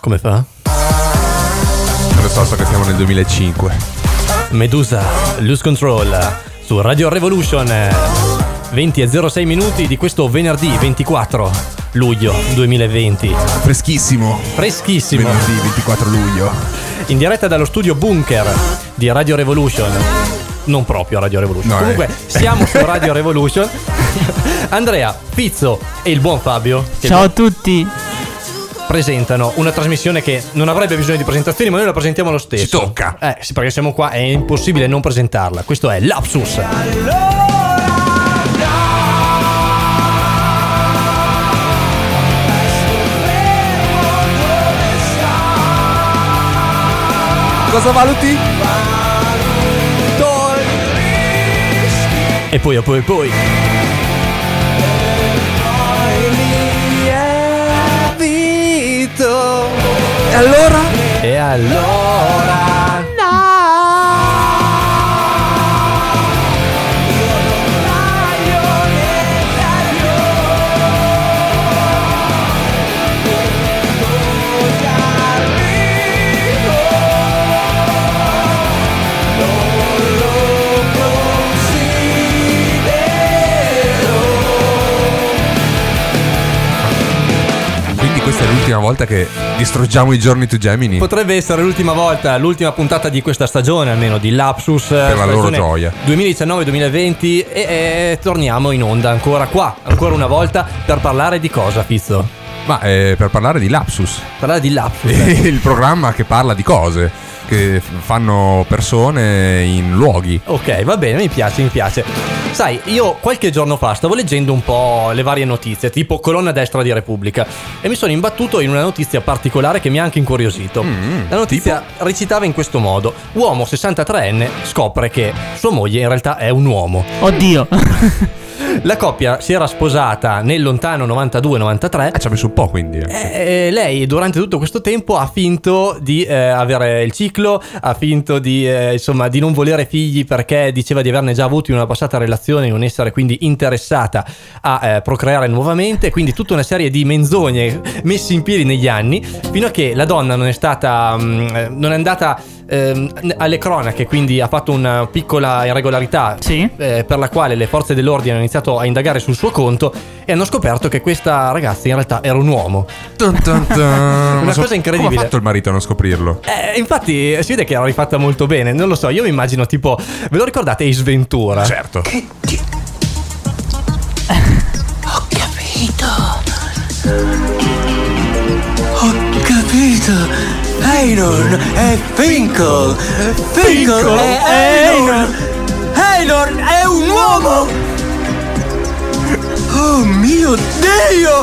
Come fa? Non lo so, so che siamo nel 2005. Medusa, Lose Control su Radio Revolution. 20 e 06 minuti di questo venerdì 24 luglio 2020. Freschissimo. Freschissimo. Venerdì 24 luglio. In diretta dallo studio Bunker di Radio Revolution. Non proprio Radio Revolution. No, Comunque eh. siamo su Radio Revolution. Andrea, Pizzo e il buon Fabio Ciao a tutti. presentano una trasmissione che non avrebbe bisogno di presentazioni, ma noi la presentiamo lo stesso. Ci tocca. Eh, sì, perché siamo qua, è impossibile non presentarla. Questo è Lapsus. Cosa valuti? E poi, e poi, e poi. E allora? E allora. L'ultima volta che distruggiamo i giorni to Gemini. Potrebbe essere l'ultima volta, l'ultima puntata di questa stagione, almeno di Lapsus. Per la loro gioia. 2019-2020 e, e torniamo in onda ancora qua, ancora una volta, per parlare di cosa, Fizzo? Ma eh, per parlare di Lapsus, Parlare di Lapsus. il programma che parla di cose che fanno persone in luoghi. Ok, va bene, mi piace, mi piace. Sai, io qualche giorno fa stavo leggendo un po' le varie notizie, tipo colonna destra di Repubblica, e mi sono imbattuto in una notizia particolare che mi ha anche incuriosito. Mm, La notizia recitava in questo modo: Uomo 63enne scopre che sua moglie in realtà è un uomo. Oddio. La coppia si era sposata nel lontano 92-93. Eh, ci ha messo un po' quindi. eh. E lei durante tutto questo tempo ha finto di eh, avere il ciclo, ha finto di, eh, insomma, di non volere figli perché diceva di averne già avuti in una passata relazione, non essere quindi interessata a eh, procreare nuovamente, quindi tutta una serie di menzogne messe in piedi negli anni, fino a che la donna non è stata, mm, eh, non è andata ehm, alle cronache, quindi ha fatto una piccola irregolarità Sì. eh, per la quale le forze dell'ordine hanno iniziato a indagare sul suo conto e hanno scoperto che questa ragazza in realtà era un uomo. Dun dun dun. Una so- cosa incredibile. Come ha fatto il marito a non scoprirlo? Eh, infatti si vede che era rifatta molto bene, non lo so, io mi immagino tipo, ve lo ricordate Ace Ventura? Certo. Ho capito. Ho capito. Einon è Finkel. Finkel è Einon. Einon è un uomo. Oh mio Dio.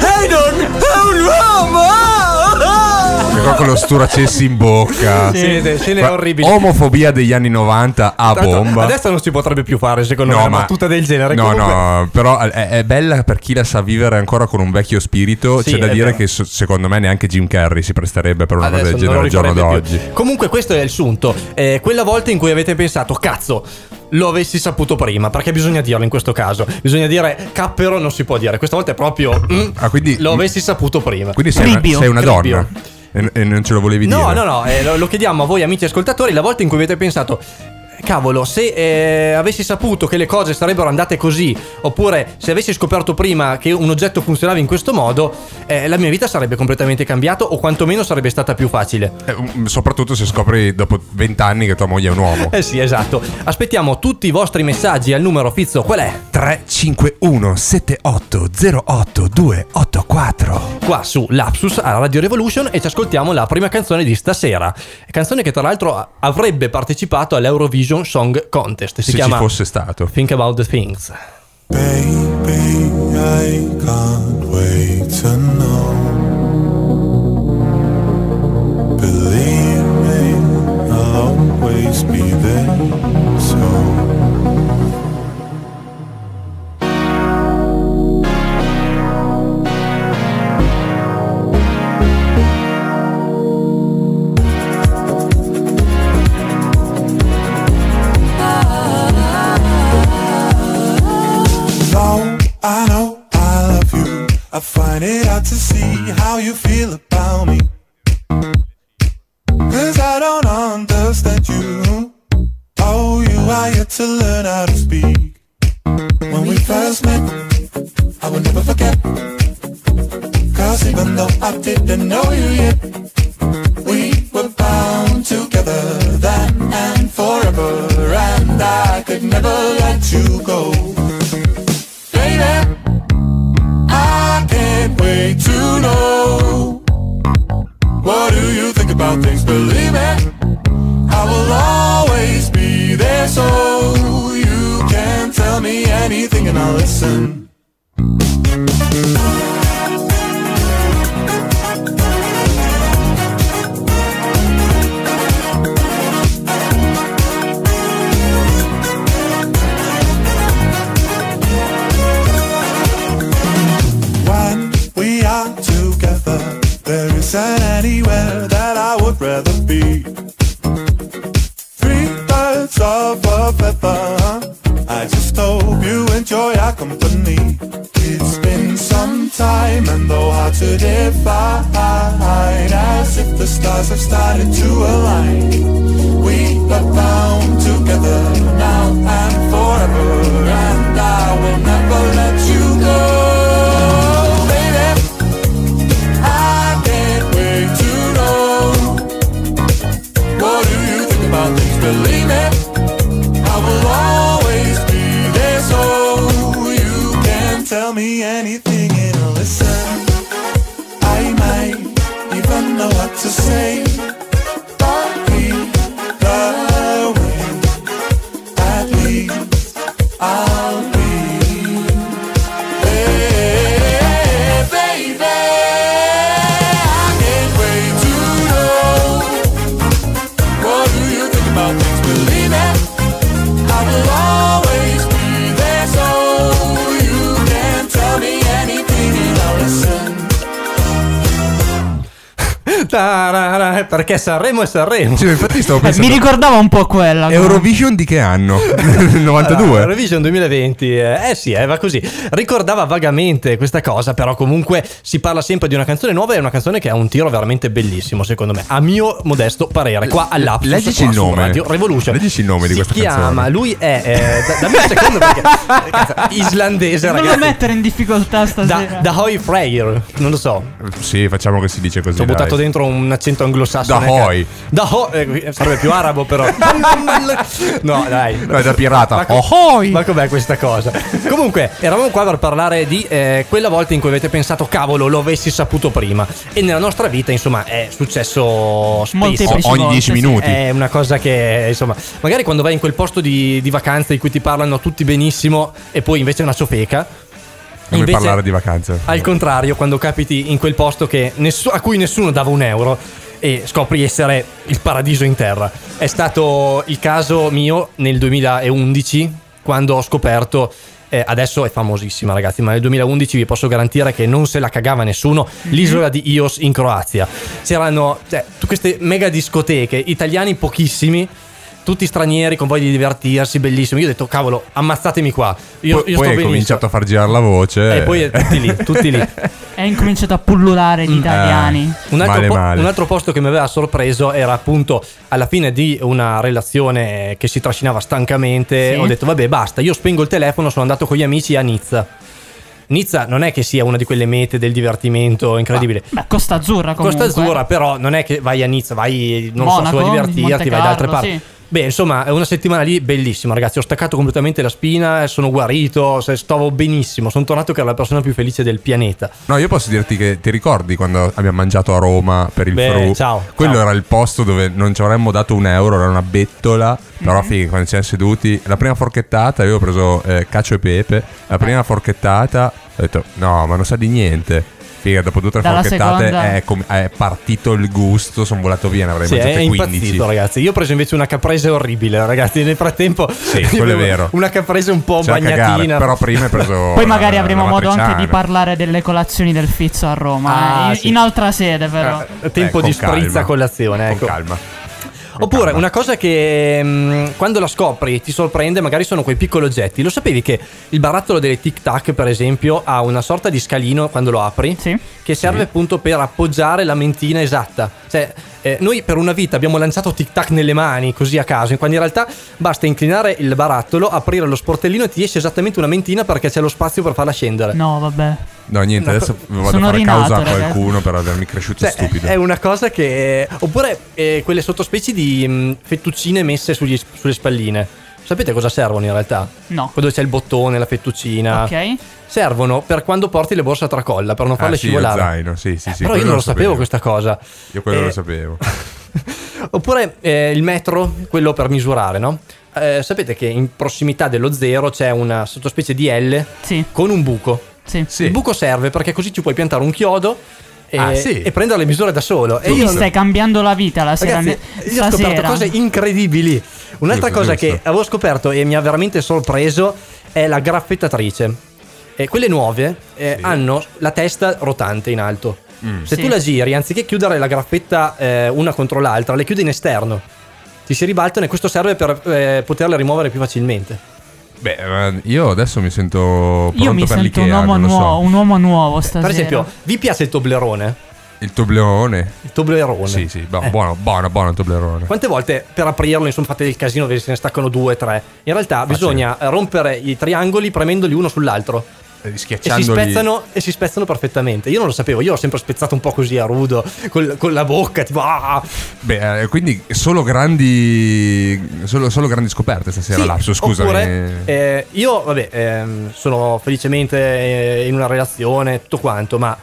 Einon è un uomo. Mi con lo sturacessi in bocca. Sì, sì, scene Ma- orribili. Omofobia degli anni 90 a l'altro, bomba. Adesso non si potrebbe più fare, secondo me, una battuta del genere. No, Comunque- no, però è, è bella per chi la sa vivere ancora con un vecchio spirito. Sì, C'è da dire vero. che so- secondo me neanche Jim Carrey si presterebbe per una cosa Adesso del non genere al giorno d'oggi. più. Comunque questo è il sunto. Eh, quella volta in cui avete pensato, cazzo, lo avessi saputo prima, perché bisogna dirlo in questo caso. Bisogna dire cappero non si può dire. Questa volta è proprio mm, Ah, quindi, lo avessi saputo prima. quindi sei, una, sei una donna e, e non ce lo volevi No, dire. no, no, eh, lo, lo chiediamo a voi amici ascoltatori, la volta in cui avete pensato Cavolo, se eh, avessi saputo che le cose sarebbero andate così, oppure se avessi scoperto prima che un oggetto funzionava in questo modo, eh, la mia vita sarebbe completamente cambiata o quantomeno sarebbe stata più facile. Eh, um, soprattutto se scopri dopo 20 anni che tua moglie è un uomo. Eh sì, esatto. Aspettiamo tutti i vostri messaggi al numero Fizzo, qual è? 351 78 08 284 Qua su Lapsus a Radio Revolution e ci ascoltiamo la prima canzone di stasera. Canzone che tra l'altro avrebbe partecipato all'Eurovision Song Contest. Si Se chiama ci fosse stato. Think About the Things. Baby, I can't wait to know. Believe me, I'll always be there. So. I know I love you, I find it hard to see how you feel about me. Cause I don't understand you. Oh, you are yet to learn how to speak. When we first met, I will never forget. Cause even though I didn't know you yet, we were bound together then and forever. And I could never let you go. I can't wait to know. What do you think about things? Believe me, I will always be there so you can tell me anything and I'll listen. Isn't anywhere that I would rather be. Three birds of a feather. I just hope you enjoy our company. It's been some time and though hard to define, as if the stars have started to align. We are bound together now and forever, and I will never let you go, Believe cara Perché Sanremo è Sanremo. Sì, infatti stavo Eh, pensando. mi ricordava un po' quella. Eurovision di che anno? Il 92. Allora, Eurovision 2020, eh, eh sì, eh, va così. Ricordava vagamente questa cosa, però comunque si parla sempre di una canzone nuova e è una canzone che ha un tiro veramente bellissimo, secondo me. A mio modesto parere, qua all'Apsus, Leggici il nome. Radio Revolution. Leggici il nome di si questa chiama, canzone. lui è, eh, da- dammi un secondo perché, eh, cazzo, islandese, non lo ragazzi. mettere in difficoltà Da, stasera. da Hoy Freyr, non lo so. Sì, facciamo che si dice così. Ci ho buttato dentro un accento anglosassone. Da Hoy. Da Hoy. eh, sarebbe più arabo, però. no, dai. No, è da pirata. Ma, Oh, Hoy. ma com'è questa cosa? Comunque, eravamo qua per parlare di eh, quella volta in cui avete pensato, cavolo, lo avessi saputo prima. E nella nostra vita, insomma, è successo spesso. Molteplici ogni volte, 10 sì. minuti. È una cosa che, insomma, magari quando vai in quel posto di, di vacanza di cui ti parlano tutti benissimo e poi invece è una ciofeca. Non mi Invece, parlare di vacanze. Al contrario, quando capiti in quel posto che nessu- a cui nessuno dava un euro e scopri essere il paradiso in terra. È stato il caso mio nel 2011 quando ho scoperto eh, adesso è famosissima ragazzi, ma nel 2011 vi posso garantire che non se la cagava nessuno, l'isola di Ios in Croazia. C'erano cioè, queste mega discoteche, italiani pochissimi, tutti stranieri con voglia di divertirsi, bellissimo. Io ho detto, cavolo, ammazzatemi qua. Io, poi io poi sto hai cominciato a far girare la voce. E poi tutti lì, tutti lì. È incominciato a pullulare gli italiani. Un altro, Male, po- male. un altro posto che mi aveva sorpreso era appunto alla fine di una relazione che si trascinava stancamente. Sì. Ho detto, vabbè, basta. Io spengo il telefono. Sono andato con gli amici a Nizza. Nizza non è che sia una di quelle mete del divertimento incredibile. Beh, Costa Azzurra comunque. Costa Azzurra, però non è che vai a Nizza, vai non Monaco, so, solo a divertirti, Monte vai da altre parti. sì. Beh, insomma, è una settimana lì bellissima, ragazzi. Ho staccato completamente la spina, sono guarito, stavo benissimo. Sono tornato che ero la persona più felice del pianeta. No, io posso dirti che ti ricordi quando abbiamo mangiato a Roma per il Beh, fru? ciao, Quello ciao. era il posto dove non ci avremmo dato un euro, era una bettola. Mhm. Però figa, quando ci siamo seduti, la prima forchettata, io ho preso eh, cacio e pepe. La prima forchettata, ho detto no, ma non sa di niente. Figa, dopo due o tre Dalla forchettate è, com- è partito il gusto, sono volato via, ne avrei Sì, mangiate 15. impazzito, ragazzi. Io ho preso invece una caprese orribile, ragazzi. Nel frattempo, Sì, quello è vero. Una caprese un po' C'è da cagare, bagnatina. però prima hai preso. Poi magari la- avremo la modo anche di parlare delle colazioni del Fizzo a Roma. Ah, eh, in, sì. in altra sede, però. Tempo Eh, di sprizza calma. colazione, ecco. Con calma. Oppure una cosa che mm, quando la scopri ti sorprende, magari sono quei piccoli oggetti. Lo sapevi che il barattolo delle Tic Tac, per esempio, ha una sorta di scalino quando lo apri? Sì. Che serve appunto per appoggiare la mentina esatta. Cioè, eh, noi per una vita abbiamo lanciato Tic Tac nelle mani, così a caso, quando in realtà basta inclinare il barattolo, aprire lo sportellino e ti esce esattamente una mentina perché c'è lo spazio per farla scendere. No, vabbè. No, niente, Una adesso vado a Sono fare rinato, causa a ragazzi. qualcuno per avermi cresciuto Cioè, stupido. è una cosa che. Oppure eh, quelle sottospecie di mh, fettuccine messe sugli- sulle spalline. Sapete cosa servono in realtà? No. Quando c'è il bottone, la fettuccina. Ok. Servono per quando porti le borse a tracolla, per non farle Ah, sì, lo scivolare. zaino, sì, sì, Eh, sì, però io non lo lo sapevo questa cosa. Io quello Eh, lo sapevo. Oppure eh, il metro, quello per misurare, no? Eh, sapete che in prossimità dello zero c'è una sottospecie di L Sì, con un buco. sì. Sì. Il buco serve perché così ci puoi piantare un chiodo e, Ah, sì. e prendere le misure da solo. e Tu mi io stai cambiando la vita la sera. Ragazzi, io ho scoperto stasera. cose incredibili. Un'altra cosa giusto. che avevo scoperto e mi ha veramente sorpreso è la graffettatrice. E quelle nuove eh, Sì. hanno la testa rotante in alto. Mm. Se Sì. tu la giri, anziché chiudere la graffetta eh, una contro l'altra, le chiudi in esterno. Ti si ribaltano e questo serve per eh, poterle rimuovere più facilmente. Beh, eh, io adesso mi sento pronto Io mi per sento l'Ikea, un uomo, lo so. nuovo, un uomo nuovo stasera. Per esempio, vi piace il toblerone? Il toblerone. Il toblerone. Sì, sì, bu- Eh. buono, buono, buono il toblerone. Quante volte per aprirlo, insomma, fate del casino, se ne staccano due, tre. In realtà bisogna rompere i triangoli premendoli uno sull'altro. Eh, E si, spezzano, e si spezzano perfettamente. Io non lo sapevo, io ho sempre spezzato un po' così a rudo, col- con la bocca, tipo. ah! Beh, eh, quindi solo grandi solo, solo grandi scoperte stasera, Sì, Lapso, scusami. Oppure, eh, io, vabbè, ehm, sono felicemente eh, in una relazione, tutto quanto, ma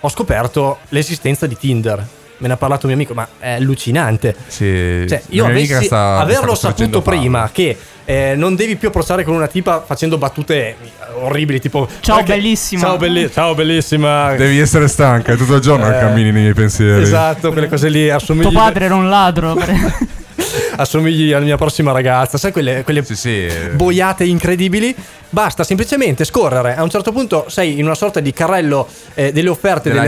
ho scoperto l'esistenza di Tinder. Me ne ha parlato un mio amico, ma è allucinante. Sì, Cioè, io avessi, sta- averlo sta saputo farlo. prima che eh, non devi più approcciare con una tipa facendo battute orribili, tipo Ciao, "Perché- bellissima." Ciao, belli- ciao bellissima. Devi essere stanca, è tutto il giorno che Eh, cammini nei miei pensieri. Esatto, quelle cose lì assomigli, Tuo padre era un ladro. assomigli alla mia prossima ragazza. Sai quelle, quelle Sì, sì. boiate incredibili. Basta semplicemente scorrere. A un certo punto sei in una sorta di carrello eh, delle offerte delle-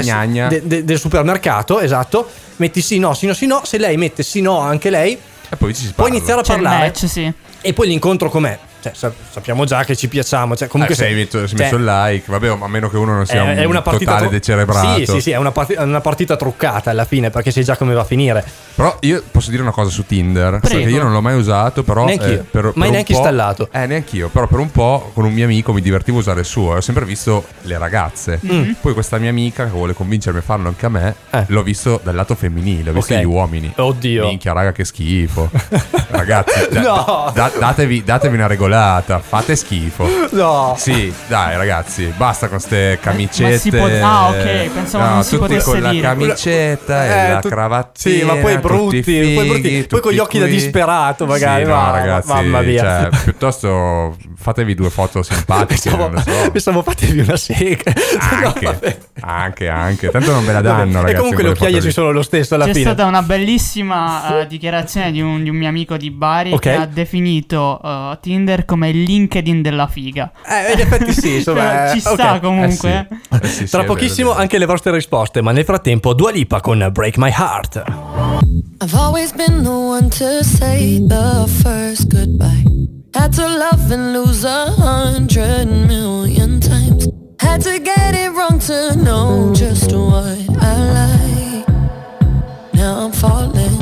de- de- del supermercato, esatto. Metti sì, no, sì, no, sì, no. Se lei mette sì, no, anche lei, E poi ci si puoi parla. iniziare a C'è parlare. match, sì. E poi l'incontro com'è? Cioè, sa- sappiamo già che ci piacciamo. Cioè, comunque Eh, se hai messo, si è cioè, messo il like, vabbè, ma a meno che uno non è, sia un è una partita totale tru- decerebrato. Sì, sì, sì, è una, è una partita truccata alla fine perché sai già come va a finire. Però io posso dire una cosa su Tinder, Prego. perché io non l'ho mai usato, però Neanch'io. eh, per, per Mai un neanche installato. Eh, neanch'io, però per un po' con un mio amico mi divertivo a usare il suo, ho sempre visto le ragazze. Poi questa mia amica che vuole convincermi a farlo anche a me, Mm. Eh. l'ho visto dal lato femminile, ho visto Ok. gli uomini. Oddio. Minchia, raga, che schifo. Ragazzi, da- No. da- datevi, datevi una regolata, fate schifo. No. Sì, dai ragazzi, basta con ste camicette. Ma si può- ah, ok, pensavo non si potesse con la dire. camicetta Eh, e la tu- cravatina. Sì, ma poi brutti, fighi, poi, brutti, poi con gli occhi da qui. disperato, magari. Sì, no, ma- ragazzi, mamma mia. cioè, piuttosto fatevi due foto simpatiche, Pensavo, non lo so. pensavo fatevi una sega. No, Anche, vabbè. anche, anche. Tanto non ve la Vabbè. danno, ragazzi. E comunque le occhiaie ci sono lo stesso alla C'è fine. stata una bellissima eh, dichiarazione di un, di un mio amico di Bari Ok. che ha definito eh, Tinder come il LinkedIn della figa. Eh, in effetti sì, insomma. Ci eh, sta ok. comunque. Eh sì. Eh sì, sì, Tra pochissimo vero. anche le vostre risposte, ma nel frattempo Dua Lipa con Break My Heart. I've always been the one to say the first goodbye. Had to love and lose a hundred million times. Had to get it wrong to know just what I like. Now I'm falling.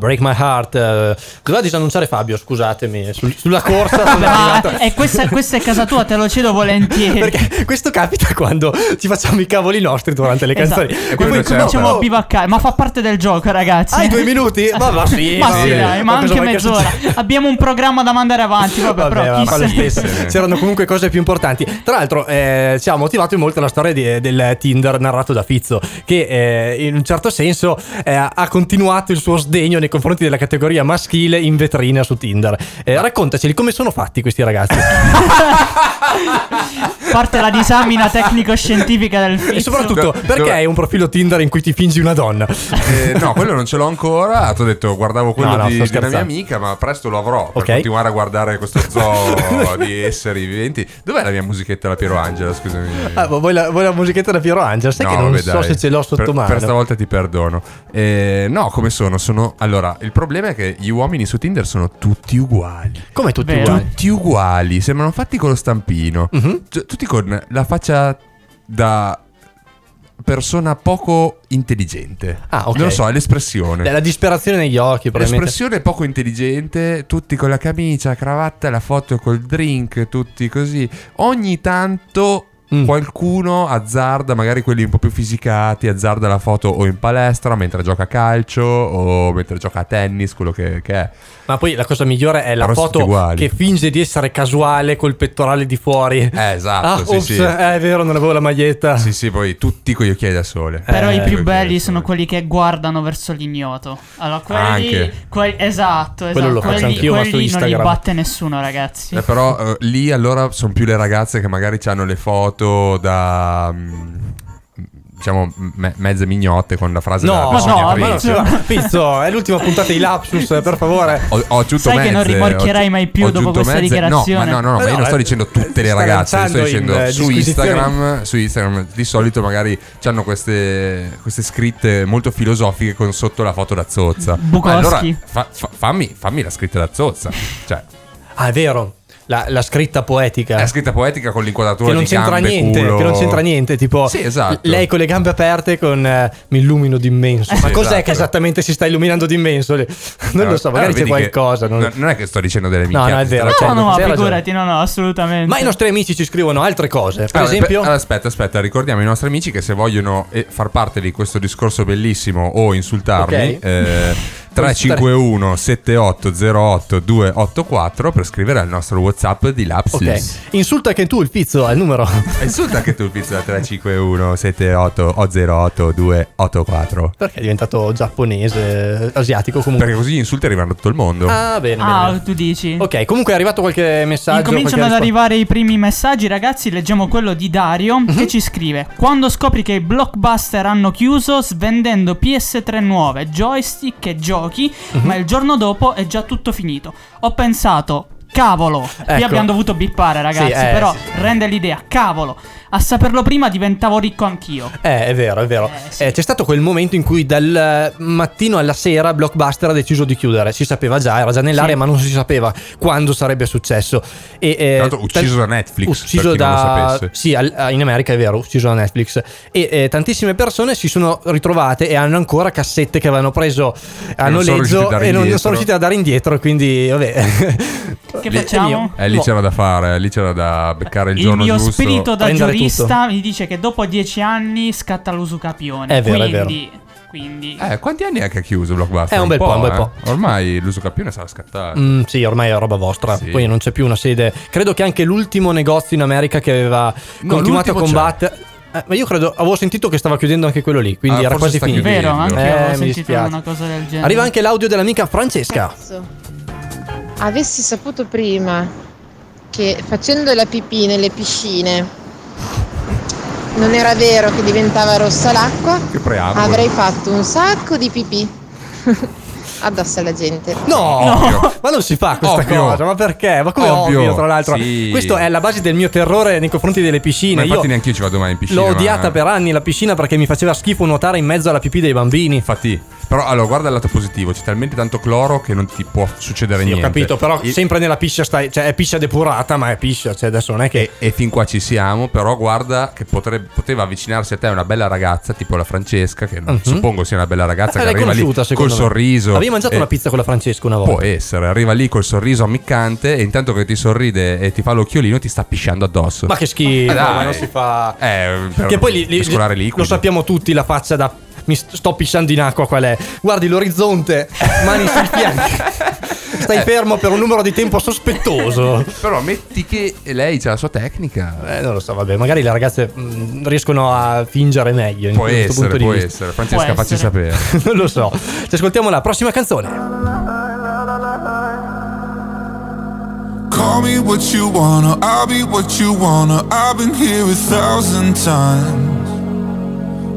Break My Heart. Uh, eh, doveva disannunciare Fabio, scusatemi, sul- sulla corsa. arrivato. ma e questa, questa è casa tua, te lo cedo volentieri. Perché questo capita quando ci facciamo i cavoli nostri durante le Esatto. canzoni. E poi Cominciamo a bivaccare, ma fa parte del gioco, ragazzi. Hai due minuti? Ma va sì. Ma sì, bene. dai, ma cosa anche vuoi che mezz'ora. succeda? Abbiamo un programma da mandare avanti. Vabbè, Vabbè, però ma chi fa lo se- stesso. Sì. C'erano comunque cose più importanti. Tra l'altro, eh, ci ha motivato molto la storia di- del Tinder narrato da Fizzo, che eh, in un certo senso eh, ha continuato il suo sdegno nei confronti della categoria maschile in vetrina su Tinder. Eh, raccontaceli come sono fatti questi ragazzi. Parte la disamina tecnico-scientifica del film. e soprattutto, Do- perché dove- hai un profilo Tinder in cui ti fingi una donna? Eh, no, quello non ce l'ho ancora. Ti ho detto, guardavo quello No, no, di, di una mia amica, ma presto lo avrò per Ok. continuare a guardare questo zoo di esseri viventi. Dov'è la mia musichetta la Piero Angela? Scusami. Ah, ma vuoi, la, vuoi la musichetta da Piero Angela? Sai No, che non vabbè, so dai. se ce l'ho sotto per, mano. Per stavolta ti perdono. Eh, no, come sono? Sono. Allora, il problema è che gli uomini su Tinder sono tutti uguali. Come tutti Vero. uguali. Tutti uguali, sembrano fatti con lo stampino. Mhm. Cioè, tutti con la faccia da persona poco intelligente. Ah, ok. Non lo so, è l'espressione. Beh, La disperazione negli occhi, probabilmente. L'espressione poco intelligente, tutti con la camicia, la cravatta, la foto col drink, tutti così. Ogni tanto Mm. qualcuno azzarda, magari quelli un po' più fisicati, azzarda la foto o in palestra mentre gioca a calcio o mentre gioca a tennis, quello che, che è. Ma poi la cosa migliore è la Però foto che finge di essere casuale col pettorale di fuori. Eh, esatto, ah, sì, ops, sì. eh, è vero, non avevo la maglietta. Sì, sì, poi tutti con gli occhiali da sole. Però Eh, i più belli sono quelli che guardano verso l'ignoto. Allora, quelli. Anche. quelli- esatto, esatto. Quello lo faccio quelli, anch'io, ma su quelli non li Instagram. batte nessuno, ragazzi. Eh, però eh, lì allora sono più le ragazze che magari hanno le foto da... mm, diciamo me- mezze mignotte con la frase No, della no, Pizzo, Pizzo, è l'ultima puntata di Lapsus, per favore. Ho, ho aggiunto Sai che non mezze, rimorchierai mai più ho dopo questa mezze- dichiarazione. No, ma no, no, ma Eh io no, non sto eh, dicendo tutte le ragazze, sto lanciando in, dicendo eh, su. Instagram, su Instagram di solito magari hanno queste, queste scritte molto filosofiche con sotto la foto da zozza. Bukowski. Ma allora fa- fa- fammi, fammi la scritta da zozza. Cioè, Ah, è vero. La, la scritta poetica. è scritta poetica con l'inquadratura Che non di c'entra gambe, niente, culo. che non c'entra niente, tipo Sì, esatto. lei con le gambe aperte con eh, mi illumino d'immenso. Ma Sì, cos'è esatto. che esattamente si sta illuminando d'immenso? Non lo so, magari Allora, c'è qualcosa. non- non... è che sto dicendo delle No, minchiate. no, è vero, cioè, no, no, figurati, no, no, assolutamente. Ma i nostri amici ci scrivono altre cose. Per Allora, esempio, allora, aspetta, aspetta, ricordiamo ai nostri amici che se vogliono eh, far parte di questo discorso bellissimo o insultarmi, Ok. eh, 351 7808 284 per scrivere al nostro WhatsApp di Lapsus. Ok, insulta anche tu il pizzo al numero. Insulta anche tu il pizzo da 351 7808 284. Perché è diventato giapponese, asiatico comunque. Perché così gli insulti arrivano a tutto il mondo. Ah, bene, bene, Ah, bene. tu dici? Ok, comunque è arrivato qualche messaggio. Incominciano ad qualche risposta. arrivare i primi messaggi, ragazzi. Leggiamo quello di Dario Mhm. che ci scrive: Quando scopri che i blockbuster hanno chiuso svendendo PS3 nuove, joystick e giochi, Mhm. ma il giorno dopo è già tutto finito. Ho pensato. Cavolo, qui Ecco. abbiamo dovuto bippare ragazzi, Sì, eh, però sì. rende l'idea, cavolo, a saperlo prima diventavo ricco anch'io. Eh, è vero, è vero. Eh, sì. Eh, c'è stato quel momento in cui dal mattino alla sera Blockbuster ha deciso di chiudere. Si sapeva già, era già nell'aria, Sì. ma non si sapeva quando sarebbe successo. E, eh, Tra l'altro ucciso da Netflix, Ucciso da. Sì, al- in America è vero, ucciso da Netflix. E eh, tantissime persone si sono ritrovate e hanno ancora cassette che avevano preso a noleggio e non sono riusciti a dare indietro. Quindi, vabbè. Che Lì- facciamo? è mio. Eh, lì Boh. c'era da fare, lì c'era da beccare il, Il giorno mio giusto. spirito da prendere giurista mi dice che dopo dieci anni scatta l'usucapione. È vero, è quindi, quindi Eh, quanti anni è che ha chiuso Blockbuster? È un bel po', un bel eh. po'. Ormai l'uso capione sarà scattato. Mm, sì, ormai è roba vostra. Sì. Poi non c'è più una sede. Credo che anche l'ultimo negozio in America che aveva No, continuato a combattere. Eh, ma io credo, avevo sentito che stava chiudendo anche quello lì, quindi Ah, era quasi finito. Vero, chiudendo. anche io Eh, avevo sentito dispiace. una cosa del genere. Arriva anche l'audio dell'amica Francesca. Cazzo. Avessi saputo prima che facendo la pipì nelle piscine non era vero che diventava rossa l'acqua, Che avrei fatto un sacco di pipì addosso alla gente. No, ma non si fa questa Ovvio. cosa, ma perché? Ma come Ovvio. ovvio, tra l'altro? Sì. Questo è la base del mio terrore nei confronti delle Ma piscine. infatti Io neanche io ci vado mai in piscina. l'ho ma- odiata per anni la piscina perché mi faceva schifo nuotare in mezzo alla pipì dei bambini. Infatti, però allora guarda il lato positivo, c'è talmente tanto cloro che non ti può succedere Sì, ho niente. capito, però E- sempre nella piscia stai, cioè è piscia depurata, ma è piscia, cioè adesso non è che E, e fin qua ci siamo, però guarda che potrebbe- poteva avvicinarsi a te una bella ragazza, tipo la Francesca, che Mhm. suppongo sia una bella ragazza, Eh, che arriva lì col me. sorriso. Avevi mangiato e- una pizza con la Francesca una volta? Può essere, arriva lì col sorriso ammiccante e intanto che ti sorride e ti fa l'occhiolino ti sta pisciando addosso. Ma che schifo, Eh, dai. ma non si fa. Eh, per- che poi li, li- lo sappiamo tutti la faccia da mi st- sto pisciando in acqua qual è. Guardi l'orizzonte, mani sui fianchi. Stai Eh. fermo per un numero di tempo sospettoso. Però metti che lei c'ha la sua tecnica. Eh, non lo so, vabbè, magari le ragazze mh, riescono a fingere meglio in Può questo essere, punto può essere. Francesca, Può facci essere. sapere. non lo so. Ci ascoltiamo la prossima canzone. Call me what you wanna, I'll be what you wanna. I've been here a thousand times.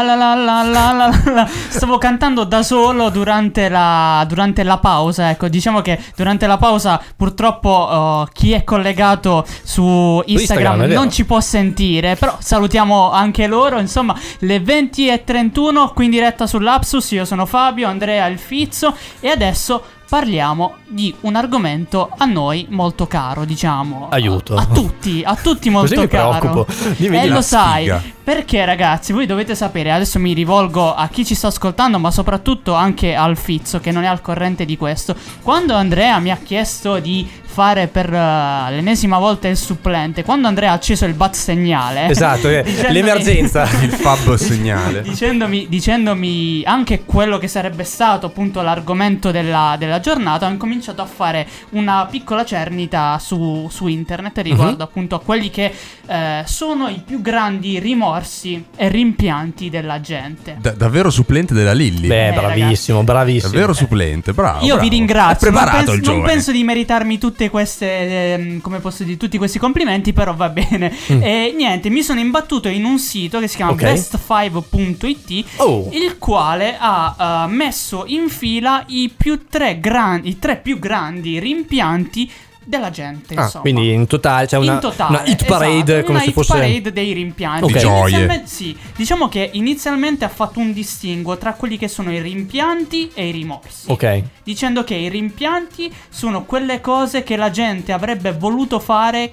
La la la la la la. Stavo cantando da solo durante la, durante la pausa. Ecco, diciamo che durante la pausa purtroppo uh, chi è collegato su Instagram, Instagram, non ci può sentire. Però salutiamo anche loro. Insomma, le 20 e 31 qui in diretta sull'Apsus. Io sono Fabio, Andrea il Fizzo e adesso parliamo di un argomento a noi molto caro, diciamo. Aiuto. A tutti, a tutti molto Così caro. Dimmi, e dimmi. lo sai, sfiga. perché ragazzi, voi dovete sapere, adesso mi rivolgo a chi ci sta ascoltando, ma soprattutto anche al Fizzo che non è al corrente di questo. Quando Andrea mi ha chiesto di fare per eh, l'ennesima volta il supplente, quando Andrea ha acceso il bat segnale, Esatto, eh, dicendomi- l'emergenza. Il fab segnale. Dicendomi, dicendomi anche quello che sarebbe stato appunto l'argomento della, della giornata, ho incominciato a fare una piccola cernita su, su internet riguardo Mhm. appunto a quelli che eh, sono i più grandi rimorsi e rimpianti della gente. Da- davvero supplente della Lilli. Beh, Eh, bravissimo, bravissimo. davvero supplente, bravo. Io bravo. vi ringrazio. È preparato non, pens- il non penso di meritarmi tutte queste, ehm, come posso dire, tutti questi complimenti, però va bene. E niente, mi sono imbattuto in un sito che si chiama Ok. best5.it, Oh. il quale ha eh, messo in fila i, più tre gran- i tre più grandi rimpianti della gente. Ah, insomma. quindi in totale c'è una, In totale, una hit parade esatto, come una se hit fosse parade dei rimpianti. Ok. Di gioie. Sì, diciamo che inizialmente ha fatto un distinguo tra quelli che sono i rimpianti e i rimorsi. Ok. Dicendo che i rimpianti sono quelle cose che la gente avrebbe voluto fare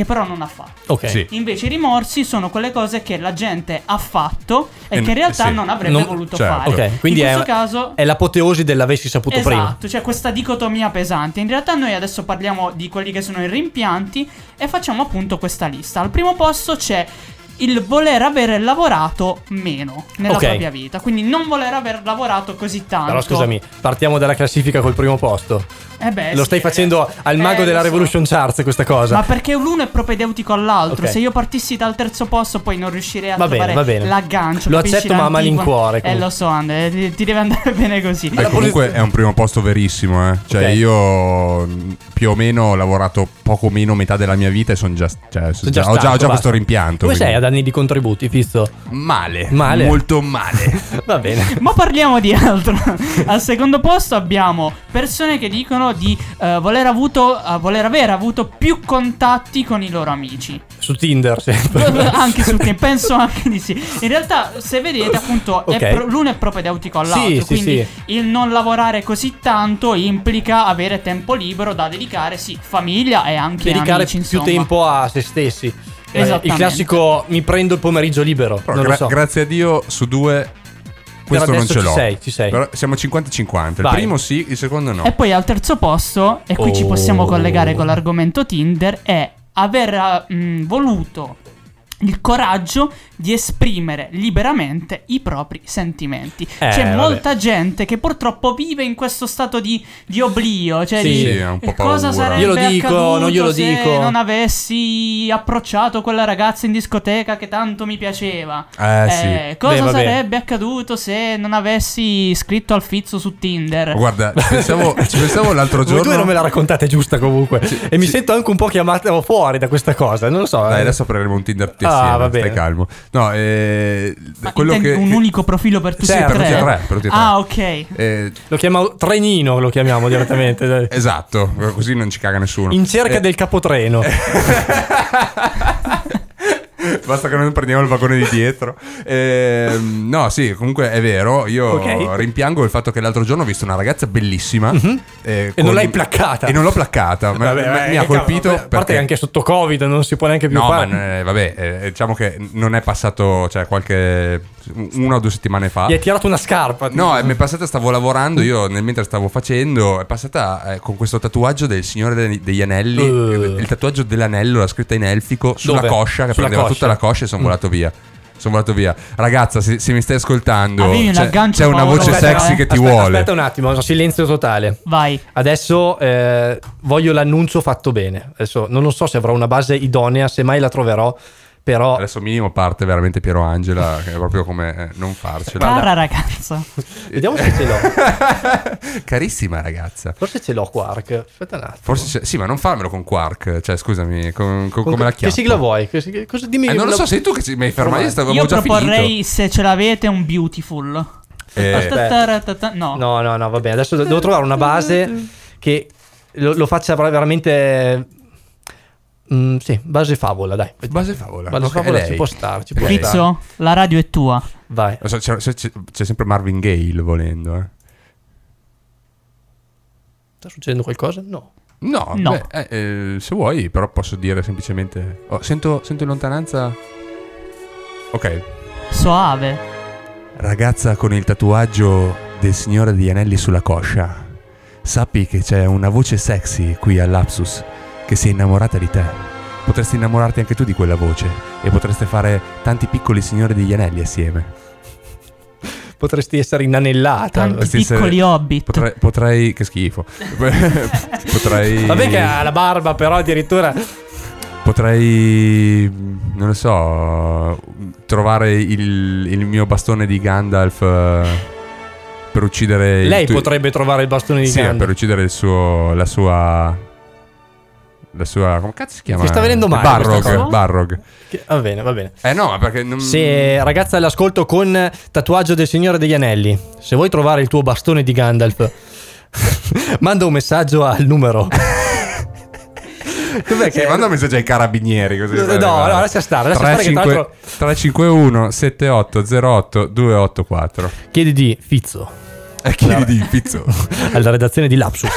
che però non ha fatto. Ok. Sì. Invece i rimorsi sono quelle cose che la gente ha fatto e E che in realtà sì. non avrebbe Non- voluto certo. fare. Ok, quindi in è, questo caso è l'apoteosi dell'avessi saputo prima. Esatto, c'è questa dicotomia pesante. In realtà noi adesso parliamo di quelli che sono i rimpianti e facciamo appunto questa lista. Al primo posto c'è il voler aver lavorato meno nella Ok. propria vita, quindi non voler aver lavorato così tanto. Però scusami, partiamo dalla classifica col primo posto. Eh beh, Lo sì, stai eh. facendo al mago Eh, della so. Revolution Charts questa cosa. Ma perché l'uno è propedeutico all'altro. Ok. Se io partissi dal terzo posto, poi non riuscirei a Va bene, trovare va bene. l'aggancio. Lo accetto, ma a malincuore, Eh, comunque. lo so, Andre, ti, deve andare bene così. Beh, comunque è un primo posto verissimo, eh. Cioè, Ok. io mh, più o meno ho lavorato poco meno metà della mia vita e sono già, cioè, Sono già- ho, stanco, già, ho già questo rimpianto. Come sei ad anni di contributi, Fizzo? Male. Male? Molto male. Va bene. Ma parliamo di altro. Al secondo posto abbiamo persone che dicono di eh, voler, avuto, eh, voler aver avuto più contatti con i loro amici. Su Tinder sempre. anche su te, penso anche di sì. In realtà, se vedete, appunto, è Ok. pro- l'uno è propedeutico all'altro. Sì, sì, quindi sì. il non lavorare così tanto implica avere tempo libero da dedicare, sì, famiglia e anche Dedicare amici, più tempo a se stessi. Eh, Il classico mi prendo il pomeriggio libero. Però non gra- lo so. Grazie a Dio su due questo non ce ci l'ho. sei, ci sei. Però siamo 50-50. Il Vai. primo sì, il secondo no. E poi al terzo posto, e qui ci Oh. possiamo collegare con l'argomento Tinder, è aver mm, voluto il coraggio di esprimere liberamente i propri sentimenti. Eh, C'è vabbè. molta gente che purtroppo vive in questo stato di, di oblio, cioè Sì. di un po' cosa paura. sarebbe Glielo dico, accaduto non glielo se dico. non avessi approcciato quella ragazza in discoteca che tanto mi piaceva. Eh, sì. cosa Beh, sarebbe accaduto se non avessi scritto al Fizzo su Tinder? Guarda, ci pensavo, ci pensavo l'altro Voi due giorno. non me la raccontate giusta comunque. e mi sì. sento anche un po' chiamato fuori da questa cosa. Non lo so. Dai, eh. adesso apriremo un Tinder Ah, va stai bene. calmo. No, eh, Ma quello che un unico profilo per tutti Certo, e per tre? tutti e tre, per tutti e tre. Ah, ok. eh, Lo chiamiamo trenino, lo chiamiamo direttamente. dai. esatto, così non ci caga nessuno. In cerca Eh, del capotreno. Basta che non prendiamo il vagone di dietro. Ehm, no, sì, comunque è vero. Io Ok. rimpiango il fatto che l'altro giorno ho visto una ragazza bellissima. eh, Mhm. E non l'hai placcata. E non l'ho placcata. ma- Vabbè, ma- mi ha che colpito. cavolo, A parte perché- che anche sotto Covid non si può neanche più No, ma fare. eh, vabbè, eh, diciamo che non è passato, cioè, qualche. Una o due settimane fa. Gli hai tirato una scarpa. No, eh, mi è passata, stavo lavorando, io nel mentre stavo facendo, è passata eh, con questo tatuaggio del Signore de- degli Anelli, Uh. il tatuaggio dell'anello, la scritta in elfico, sulla Dove? coscia, che Sulla prendeva coscia. tutta la coscia e sono Mm. volato via. sono volato via. Ragazza, se, se mi stai ascoltando, un c'è, c'è una voce pauroso, sexy eh. che ti aspetta, vuole. Aspetta un attimo, silenzio totale. Vai. Adesso eh, voglio l'annuncio fatto bene. Adesso non lo so se avrò una base idonea, se mai la troverò, però Adesso minimo parte veramente Piero Angela, che è proprio come eh, non farcela. Cara ragazza. vediamo se ce l'ho. Carissima ragazza. Forse ce l'ho Quark. Aspetta un attimo. Forse sì, ma non farmelo con Quark. Cioè, scusami, con- con- come la che chiamo? sigla vuoi? Che cosa, dimmi Eh, non lo so, sei tu che ci- mi hai fermato. Io stavo Io già proporrei, finito. se ce l'avete, un beautiful. Eh, No. No, no, no, va bene. Adesso devo trovare una base che lo, lo faccia veramente. Mm, sì, base favola, dai. Base favola. Base Ok, favola lei. ci può stare. Ci può Ok. stare. Fizzo, la radio è tua. Vai. So, c'è, c'è- c'è sempre Marvin Gale volendo, eh. Sta succedendo qualcosa? No. No, No. beh, eh, eh, se vuoi, però posso dire semplicemente. oh, sento, sento in lontananza. Ok. Soave. Ragazza con il tatuaggio del Signore degli Anelli sulla coscia. Sappi che c'è una voce sexy qui all'Apsus che si è innamorata di te. Potresti innamorarti anche tu di quella voce e potreste fare tanti piccoli Signori degli Anelli assieme. Potresti essere inanellata. Tanti Potresti essere- piccoli hobbit. Potrei, potrei- che schifo. potrei Vabbè che ha la barba, però addirittura... Potrei, non lo so, trovare il, il mio bastone di Gandalf eh, per uccidere... il Lei tuo- potrebbe trovare il bastone di Sì, Gandalf. per uccidere il suo, la sua... La sua... come cazzo si chiama? Ti sta venendo male Barrog? Barrog. Che- Va bene, va bene. Eh no, perché non... Se ragazza all'ascolto con tatuaggio del Signore degli Anelli, se vuoi trovare il tuo bastone di Gandalf, manda un messaggio al numero. Dov'è Sì, che manda un messaggio ai carabinieri così. No, no, guarda. no, lascia stare, lascia stare che tra 35 l'altro- 351 7808 284 chiedi di Fizzo E chiedi di pizzo. alla redazione di Lapsus.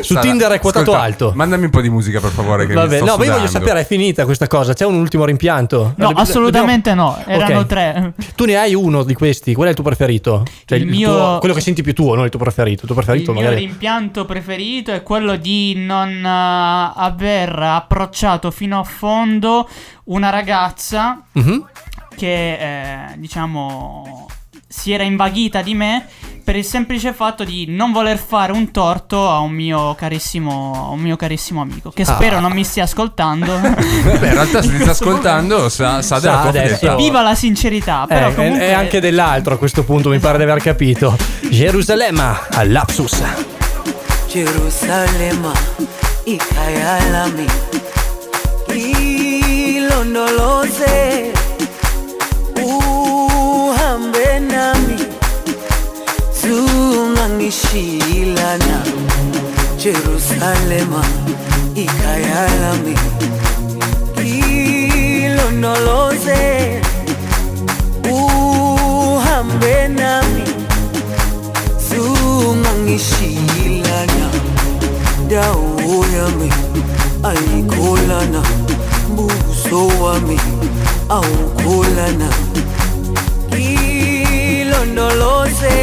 Su Sarà- Tinder è quotato Ascolta, alto. Mandami un po' di musica per favore. Che mi Vabbè, sto no, ma io voglio sapere, è finita questa cosa? C'è un ultimo rimpianto? No, Dobbiamo- assolutamente no. Erano Ok. tre. Tu ne hai uno di questi? Qual è il tuo preferito? Cioè Il il mio- tuo- quello che senti più tuo, non il tuo preferito. Il tuo preferito Il mio magari. rimpianto preferito è quello di non eh, aver approcciato fino a fondo una ragazza Mhm. che, eh, diciamo, si era invaghita di me per il semplice fatto di non voler fare un torto a un mio carissimo, a un mio carissimo amico, che spero Ah. non mi stia ascoltando. Beh, in realtà se ti sta ascoltando sa, sa della Sa tua adesso. Viva la sincerità, Eh, però comunque e anche dell'altro a questo punto mi pare di aver capito. Gerusalemme all'Apsus. Jerusalema ikhaya lami ilondoloze uhambe nami zungangishilana Jerusalema ikayalami. Ilonoloze uhambe nami. Zungangishilana dawo yami ayikholana buso wami awukholana ilondoloze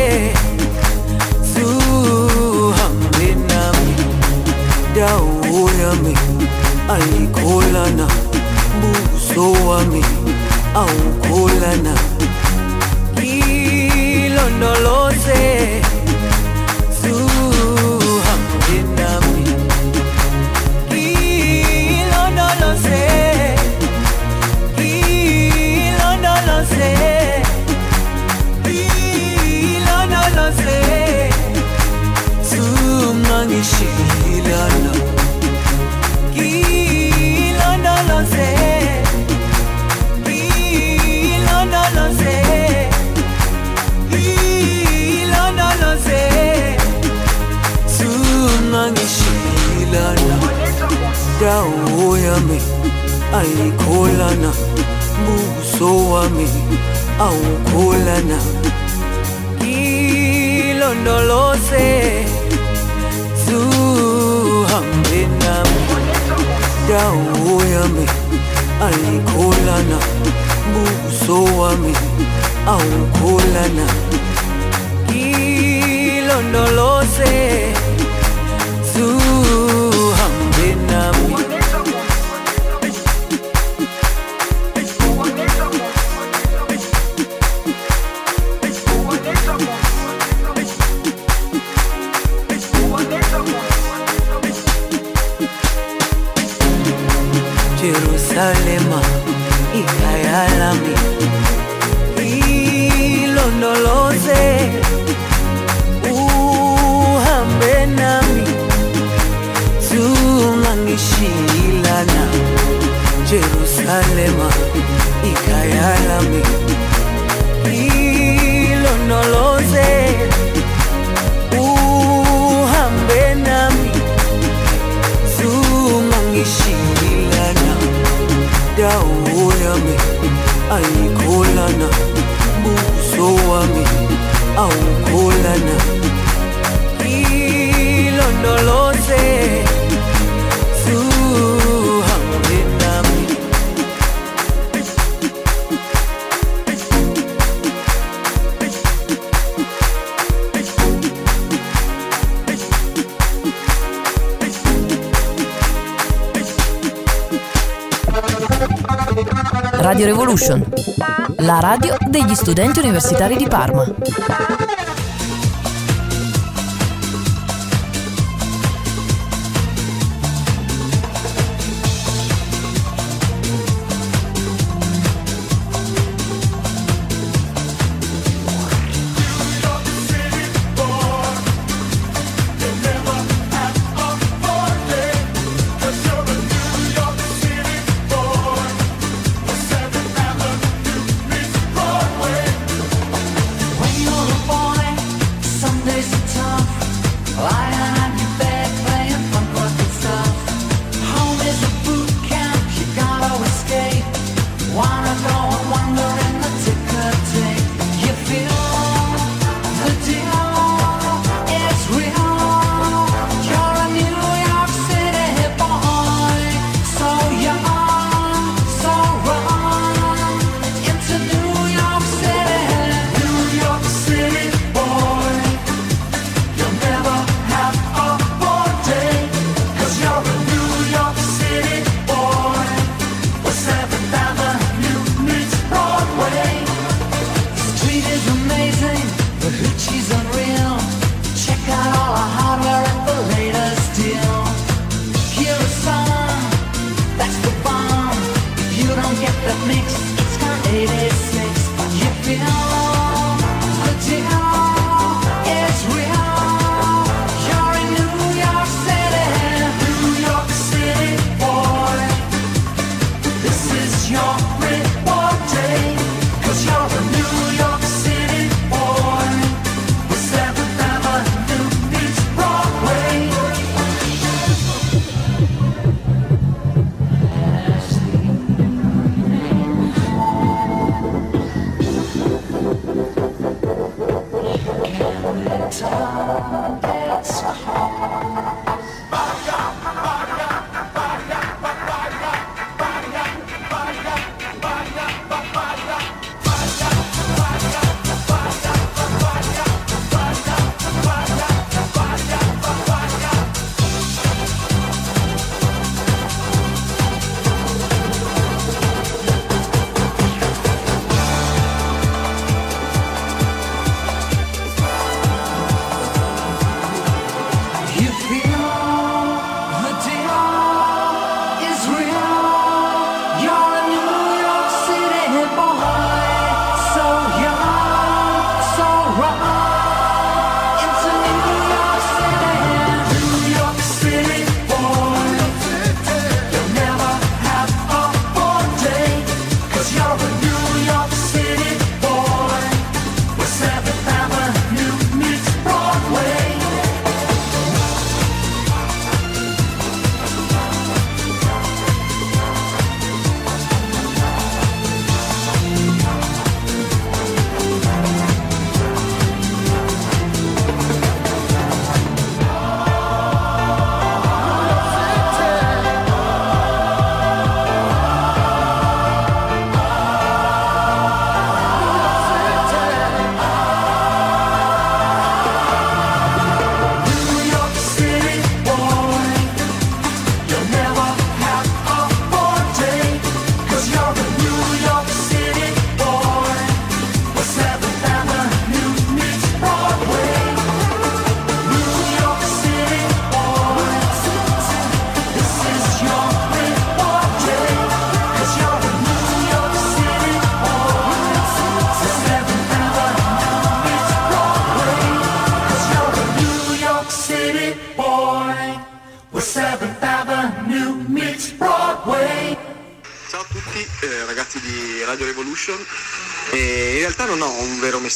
dawo yami ayikholana buso wami awukholana. Ilondoloze ayikholana buso wami awukholana. Ilondoloze zuhambe nami. Dawo yami ayikholana buso wami awukholana. Ilondoloze ayikholana buso wami awukholana. Ilondoloze Radio Revolution, la radio degli studenti universitari di Parma.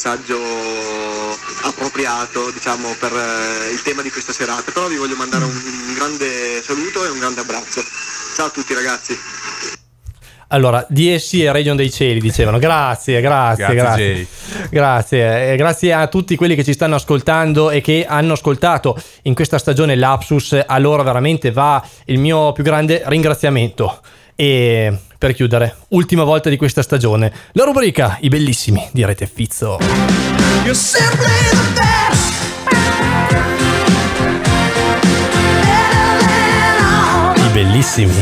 Messaggio appropriato diciamo per eh, il tema di questa serata, però vi voglio mandare un, grande saluto e un grande abbraccio. Ciao a tutti ragazzi. Allora, DSC e Region dei Cieli dicevano grazie, grazie, Grazie, grazie. Grazie, eh, grazie a tutti quelli che ci stanno ascoltando e che hanno ascoltato in questa stagione Lapsus. A loro veramente va il mio più grande ringraziamento. E per chiudere, ultima volta di questa stagione, la rubrica I bellissimi di Rete Fizzo. You're simply the best. I bellissimi.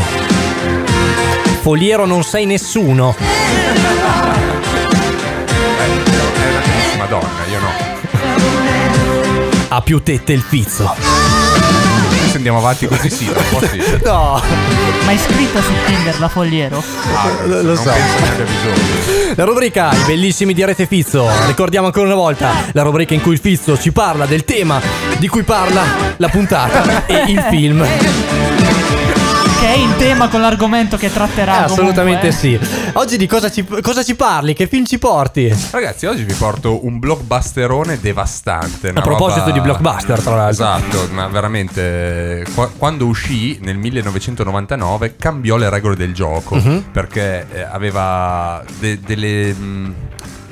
Foliero non sei nessuno. Madonna, io no. Ha più tette il Fizzo. Andiamo avanti così sì, un po' sì. No, Ma è iscritta su Tinder la Fogliero? Ah, Lo- lo non so. La rubrica I bellissimi di Rete Fizzo. Ricordiamo ancora una volta la rubrica in cui il Fizzo ci parla del tema di cui parla la puntata e il film. Che è in tema con l'argomento che tratterà. Eh, assolutamente sì. Oggi di cosa ci, cosa ci parli? Che film ci porti? Ragazzi, oggi vi porto un blockbusterone devastante. A proposito roba- di blockbuster, tra l'altro. Esatto, ma veramente qua- quando uscì nel 1999 cambiò le regole del gioco Mhm. perché eh, aveva de- delle mh,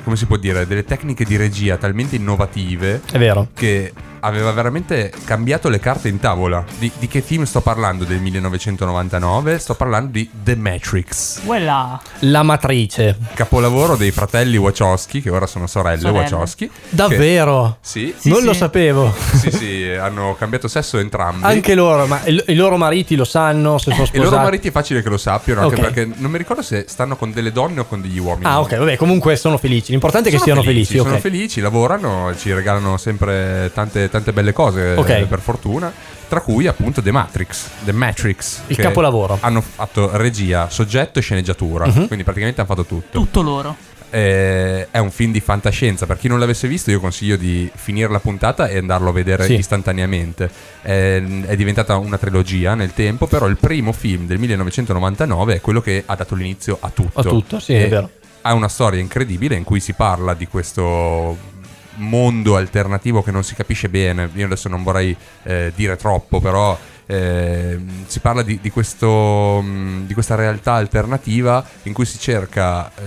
come si può dire, delle tecniche di regia talmente innovative È vero. che aveva veramente cambiato le carte in tavola. Di, di che film sto parlando del 1999? Sto parlando di The Matrix. Quella. La matrice. Capolavoro dei fratelli Wachowski, che ora sono sorelle, Sorelle. Wachowski. Davvero? Che- sì, Sì, non sì. lo sapevo. sì, sì, hanno cambiato sesso entrambi. Anche loro, ma i i loro mariti lo sanno se sono I sposati. loro mariti è facile che lo sappiano, anche perché non mi ricordo se stanno con delle donne o con degli uomini. Ah, ok, vabbè, comunque sono felici. L'importante è che Sono siano felici, Sono ok. felici, lavorano, ci regalano sempre tante, tante belle cose, Ok. eh, per fortuna. Tra cui appunto The Matrix. The Matrix. Il che capolavoro. Hanno fatto regia, soggetto e sceneggiatura. Mhm. Quindi praticamente hanno fatto tutto. Tutto loro. Eh, è un film di fantascienza. Per chi non l'avesse visto, io consiglio di finire la puntata e andarlo a vedere Sì. istantaneamente. Eh, è diventata una trilogia nel tempo, però il primo film del 1999 è quello che ha dato l'inizio a tutto. A tutto, sì, E è vero. Ha una storia incredibile in cui si parla di questo mondo alternativo che non si capisce bene. Io adesso non vorrei eh, dire troppo, però eh, si parla di, di questo, mh, di questa realtà alternativa in cui si cerca eh,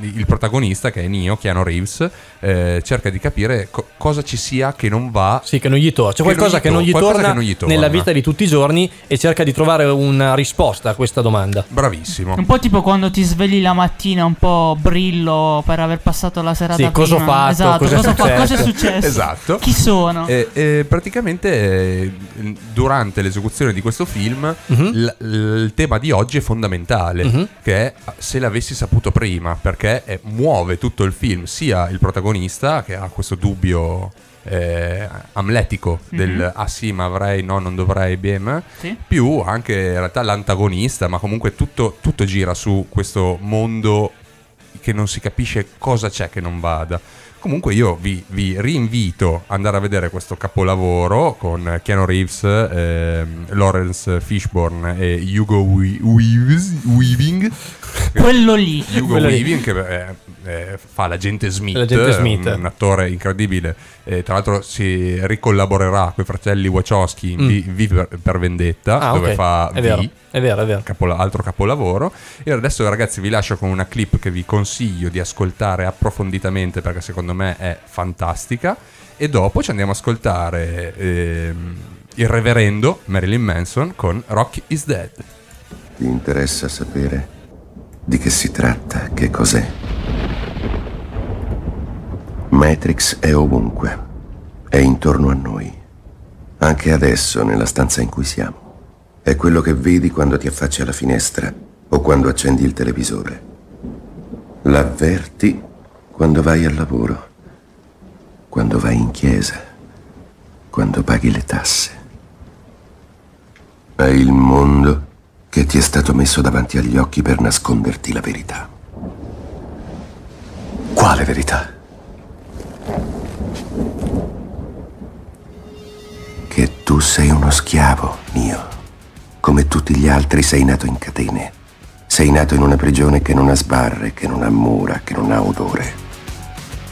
il protagonista, che è Neo, Keanu Reeves, eh, cerca di capire co- cosa ci sia che non va. Sì, che non gli torna. C'è qualcosa che non gli torna che non gli torna. nella vita di tutti i giorni e cerca di trovare una risposta a questa domanda. Bravissimo. Un po' tipo quando ti svegli la mattina un po' brillo per aver passato la serata Sì, cosa ho fatto, Esatto, cosa è cosa, fa- successo. cosa è successo? Esatto. Chi sono? E, e praticamente eh, durante l'esecuzione di questo film Mhm. l- l- il tema di oggi è fondamentale, Mhm. che è se l'avessi saputo prima, perché eh, muove tutto il film, sia il protagonista che ha questo dubbio eh, amletico del Mhm. ah sì ma avrei, no non dovrei, bene, Sì. più anche in realtà l'antagonista, ma comunque tutto, tutto gira su questo mondo che non si capisce cosa c'è che non vada. Comunque io vi, vi rinvito ad andare a vedere questo capolavoro con Keanu Reeves, ehm, Lawrence Fishburne e Hugo Weaves- Weaving. Quello lì. Hugo Quello lì. Weaving che eh, eh, fa l'agente Smith, L'agente Smith. Un, un attore incredibile. Eh, tra l'altro si ricollaborerà con i fratelli Wachowski in Mm. V, V per, per Vendetta, Ah, dove ok. fa È V vero, è vero, è vero. capola- altro capolavoro. E adesso, ragazzi, vi lascio con una clip che vi consiglio di ascoltare approfonditamente perché secondo me è fantastica. E dopo ci andiamo ad ascoltare ehm, il reverendo Marilyn Manson con Rock is Dead. Ti interessa sapere di che si tratta, che cos'è? Matrix è ovunque, è intorno a noi, anche adesso nella stanza in cui siamo. È quello che vedi quando ti affacci alla finestra o quando accendi il televisore. L'avverti quando vai al lavoro, quando vai in chiesa, quando paghi le tasse. È il mondo che ti è stato messo davanti agli occhi per nasconderti la verità. Quale verità? Che tu sei uno schiavo, mio. Come tutti gli altri sei nato in catene. Sei nato in una prigione che non ha sbarre, che non ha mura, che non ha odore.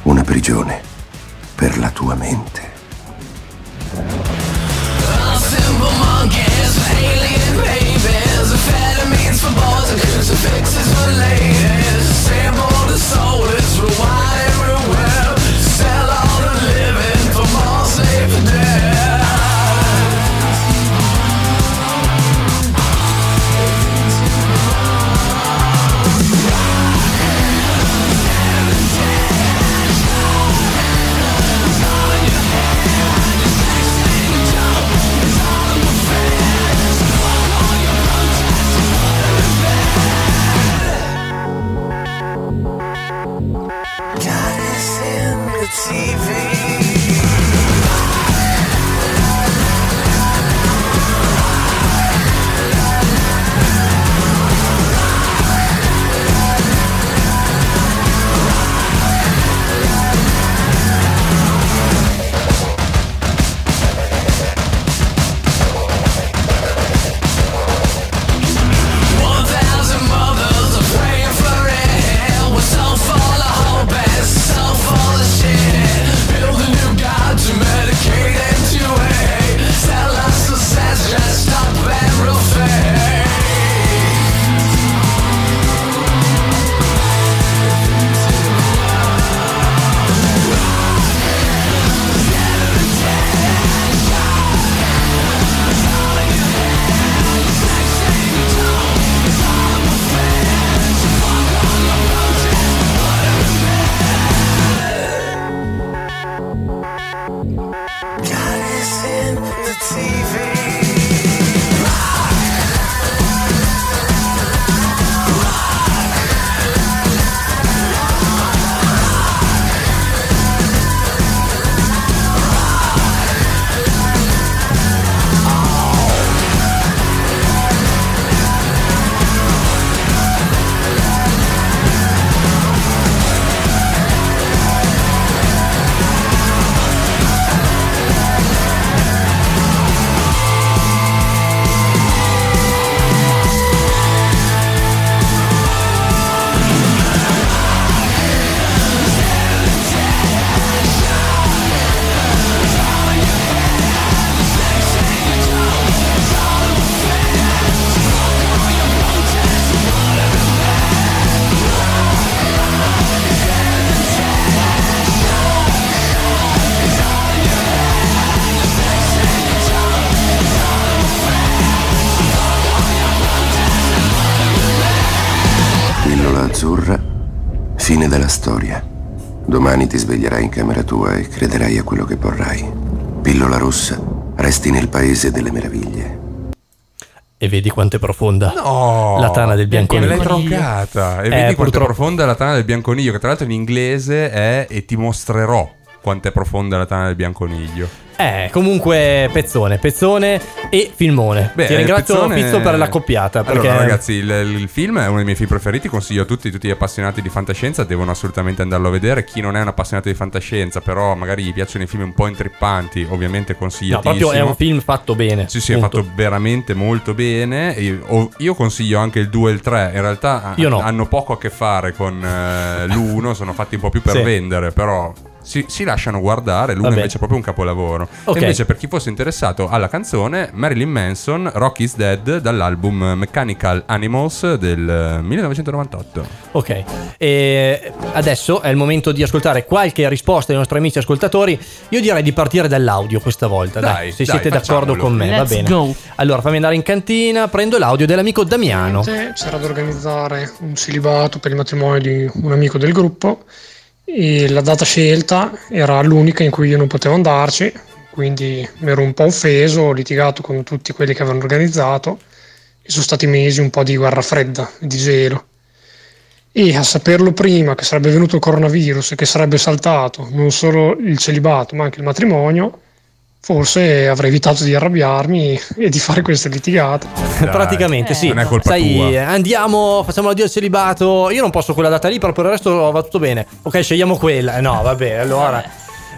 Una prigione per la tua mente. Crucifixes for ladies. Sample the soulless, rewind storia. Domani ti sveglierai in camera tua e crederai a quello che vorrai. Pillola rossa, resti nel paese delle meraviglie. E vedi quanto è profonda No, la tana del Me l'hai bianconiglio. troncata. E Eh, vedi quanto è purtroppo- profonda la tana del bianconiglio, che tra l'altro in inglese è e ti mostrerò quanto è profonda la tana del bianconiglio. Eh, comunque pezzone, pezzone e filmone. Beh, Ti ringrazio Pezzone- Fizzo per l'accoppiata. Perché Allora, ragazzi, il, il film è uno dei miei film preferiti. Consiglio a tutti, tutti gli appassionati di fantascienza. Devono assolutamente andarlo a vedere. Chi non è un appassionato di fantascienza, però magari gli piacciono i film un po' intrippanti, ovviamente no, consigliatissimo. proprio è un film fatto bene. Sì, sì, è punto. fatto veramente molto bene. E- o- io consiglio anche il 2 e il 3. In realtà Io no. hanno poco a che fare con eh, l'1, sono fatti un po' più per Sì. vendere, però. Si, si lasciano guardare, l'uno Vabbè. invece è proprio un capolavoro. Ok. E invece, per chi fosse interessato alla canzone, Marilyn Manson, Rock is Dead, dall'album Mechanical Animals del eh, 1998. Ok, e adesso è il momento di ascoltare qualche risposta dei nostri amici ascoltatori. Io direi di partire dall'audio questa volta, dai, Dai, se dai, siete d'accordo con me, va Let's bene. go. Allora, fammi andare in cantina, prendo l'audio dell'amico Damiano. C'era da organizzare un celibato per il matrimonio di un amico del gruppo e la data scelta era l'unica in cui io non potevo andarci, quindi mi ero un po' offeso, ho litigato con tutti quelli che avevano organizzato e sono stati mesi un po' di guerra fredda, di gelo. E a saperlo prima che sarebbe venuto il coronavirus e che sarebbe saltato non solo il celibato ma anche il matrimonio, forse avrei evitato di arrabbiarmi e di fare queste litigate. Praticamente sì. non è colpa Sai, tua. eh, andiamo, facciamo l'addio al celibato. Io non posso quella data lì, però per il resto va tutto bene. Ok, scegliamo quella. Eh, No, vabbè, allora.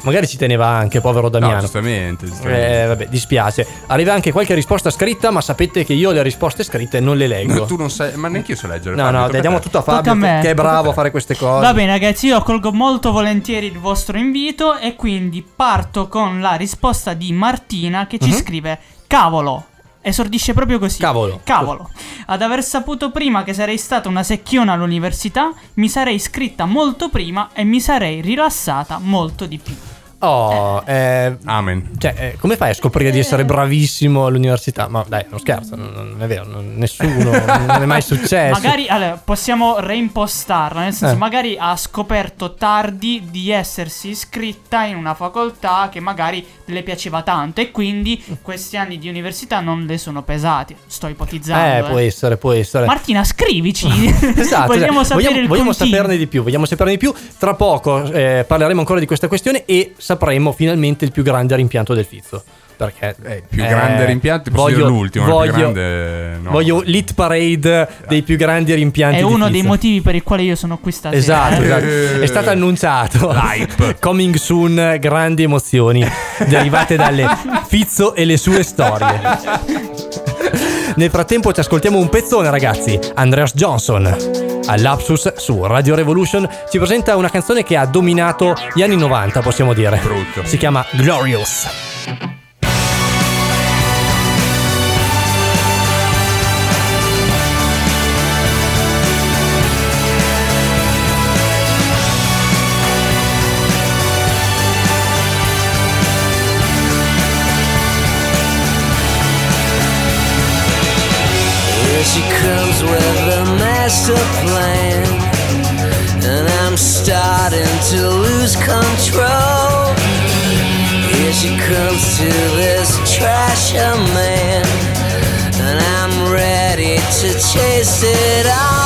Magari ci teneva anche, povero No, Damiano. giustamente. giustamente. Eh, vabbè, dispiace. Arriva anche qualche risposta scritta, ma sapete che io le risposte scritte non le leggo. No, tu non sai, ma neanche io so leggere. No, Fabio, no, diamo tutto a Fabio, a me. che è bravo a fare queste cose. Va bene ragazzi, io accolgo molto volentieri il vostro invito e quindi parto con la risposta di Martina che ci Mhm. scrive Cavolo. Esordisce proprio così. Cavolo. Cavolo. Ad aver saputo prima che sarei stata una secchiona all'università, mi sarei iscritta molto prima e mi sarei rilassata molto di più. Oh, eh, Amen. Cioè, eh, come fai a scoprire di essere bravissimo all'università? Ma dai, non scherzo, non, non è vero, non- nessuno, non è mai successo. Magari allora, possiamo reimpostarla, nel senso, Eh. magari ha scoperto tardi di essersi iscritta in una facoltà che magari le piaceva tanto e quindi questi anni di università non le sono pesati. Sto Eh, ipotizzando. può eh. essere, può essere. Martina, scrivici. Esatto, vogliamo cioè, sapere vogliamo, il vogliamo saperne di più, vogliamo saperne di più. Tra poco eh, parleremo ancora di questa questione e sapremo finalmente il più grande rimpianto del Fizzo. Perché il più grande rimpianto, dire l'ultimo, il più voglio, grande, no. voglio l'hit parade dei più grandi rimpianti È di uno dei motivi per i quali io sono qui stasera. Esatto, eh. esatto. è stato annunciato. Coming soon, grandi emozioni derivate dalle Fizzo e le sue storie. Nel frattempo ci ascoltiamo un pezzone, ragazzi. Andreas Johnson. All'Apsus su Radio Revolution ci presenta una canzone che ha dominato gli anni 90, possiamo dire. Brutto. Si chiama Glorious. Master plan, and I'm starting to lose control. Here she comes to this trasher man, and I'm ready to chase it all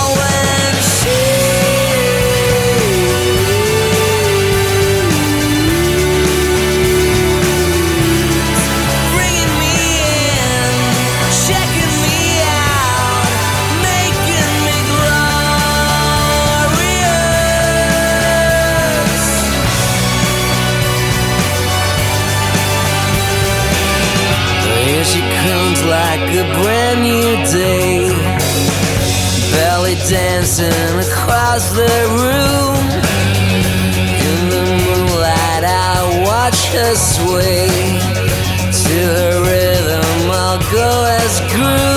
dancing across the room. In the moonlight, I watch her sway to her rhythm. I'll go as groom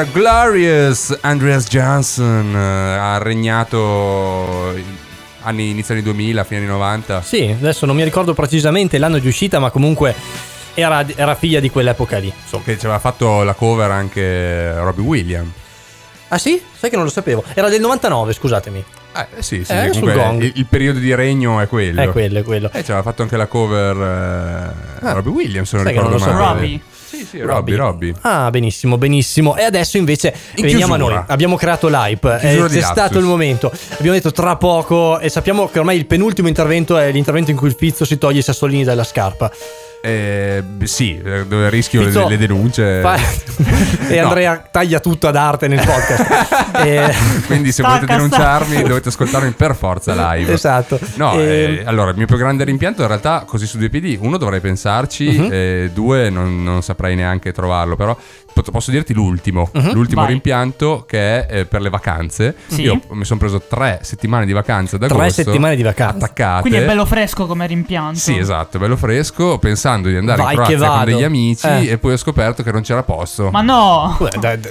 era Glorious Andreas Johnson, eh, ha regnato anni, inizio anni 2000, fine anni 90. Sì, adesso non mi ricordo precisamente l'anno di uscita, ma comunque era, era figlia di quell'epoca lì. Insomma. Che ci aveva fatto la cover anche Robbie Williams. Ah sì? Sai che non lo sapevo. Era del 99, scusatemi. Eh sì, sì, Eh, sul comunque gong. il, il periodo di regno è quello. È quello, è quello. E ci aveva fatto anche la cover eh, Robbie Williams, se non Sai che non ricordo lo male. sapevo. Robbie. Sì, sì, Robbie, Robbie. Ah, benissimo, benissimo. E adesso invece In veniamo chiusura. a noi. Abbiamo creato l'hype. Eh, c'è stato il momento. Abbiamo detto tra poco e sappiamo che ormai il penultimo intervento è l'intervento in cui il Fizzo si toglie i sassolini dalla scarpa. Eh, sì, eh, dove rischio Fizzo, le, le denunce. Fa- e No. Andrea taglia tutto ad arte nel podcast. Eh, Quindi se volete denunciarmi dovete ascoltarmi per forza live. Esatto. No, E- eh, allora il mio più grande rimpianto in realtà così su due piedi, uno dovrei pensarci, Mhm. e due non, non saprei neanche trovarlo, però posso dirti l'ultimo, Mhm. l'ultimo Vai. rimpianto che è eh, per le vacanze. Sì. Io mi sono preso tre settimane di vacanza ad Tre settimane di vacanza. Attaccate. Quindi è bello fresco come rimpianto. Sì, esatto, bello fresco, pensando di andare Vai in Croazia con degli amici Eh. e poi ho scoperto che non c'era posto. Ma no!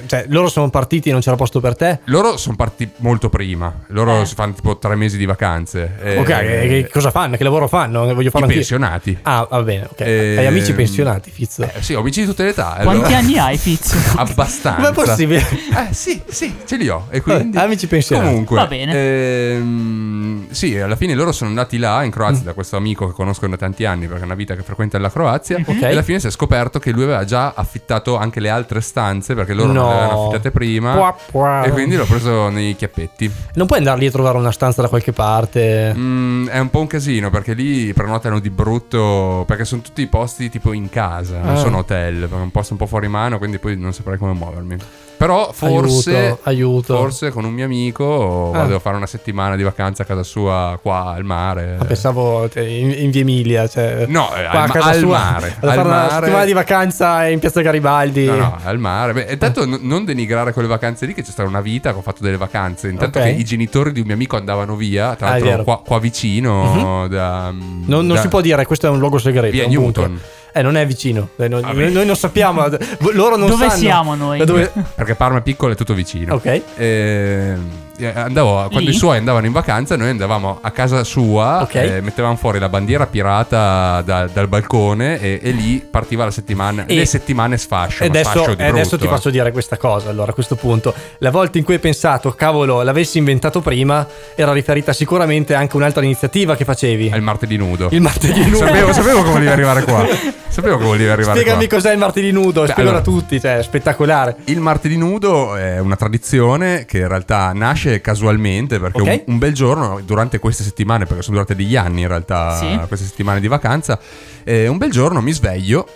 Cioè, loro sono partiti e non c'era posto per te? Loro sono partiti molto prima, loro Eh. si fanno tipo tre mesi di vacanze. Eh, Ok, e che cosa fanno? Che lavoro fanno? Voglio i farlo anch'io. pensionati. Ah, va bene, ok. Eh, Hai amici pensionati, Fizzo? Eh, sì, ho amici di tutte le età. Quanti allora- anni hai, Fizzo? Abbastanza. Ma è possibile? Eh sì, sì, ce li ho. E quindi... Eh, amici pensionati. Comunque, Va bene. ehm, sì, alla fine loro sono andati là in Croazia da questo amico che conosco da tanti anni perché è una vita che frequenta la Croazia. Ok. E alla fine si è scoperto che lui aveva già affittato anche le altre stanze perché loro non No. le avevano affittate prima. Qua, qua. E quindi l'ho preso nei chiappetti. Non puoi andarli a trovare una stanza da qualche parte? Mm, è un po' un casino perché lì prenotano di brutto perché sono tutti posti tipo in casa, non Ah. sono hotel, è un posto un po' fuori mano, quindi poi non saprei come muovermi. Però forse Aiuto, aiuto. forse con un mio amico Ah. vado a fare una settimana di vacanza a casa sua qua al mare. Ah, pensavo te, in, in via Emilia, cioè, No, eh, qua al a ma- casa al sua. mare, Vado a fare una mare. settimana di vacanza in piazza Garibaldi. No, no, al mare. Beh, intanto n- non denigrare quelle vacanze lì, che c'è stata una vita che ho fatto delle vacanze. Intanto Ok. che i genitori di un mio amico andavano via, tra Ah, l'altro vero. qua, qua vicino. da, Non, non da- si può dire, questo è un luogo segreto. Via. Newton. Eh, non è vicino. Eh, non- noi, noi non sappiamo. Loro non Dove sanno. siamo noi? Dove- Perché Parma è piccolo e tutto vicino. Ok. E, eh, andavo, quando i suoi andavano in vacanza, noi andavamo a casa sua, Ok. eh, mettevamo fuori la bandiera pirata da- dal balcone e, e lì partiva la settimana, E- le settimane sfascio. E adesso, sfascio adesso ti eh. faccio dire questa cosa. Allora, a questo punto, la volta in cui hai pensato, cavolo, l'avessi inventato prima, era riferita sicuramente anche un'altra iniziativa che facevi. Il martedì nudo. Il martedì nudo. Sapevo, sapevo come volevi arrivare qua. Sapevo che volevi arrivare Spiegami qua. cos'è il martedì nudo, spiegalo allora- a tutti, cioè, spettacolare. Il martedì nudo è una tradizione che in realtà nasce casualmente perché Ok. un, un bel giorno, durante queste settimane, perché sono durate degli anni in realtà Sì. queste settimane di vacanza, eh, un bel giorno mi sveglio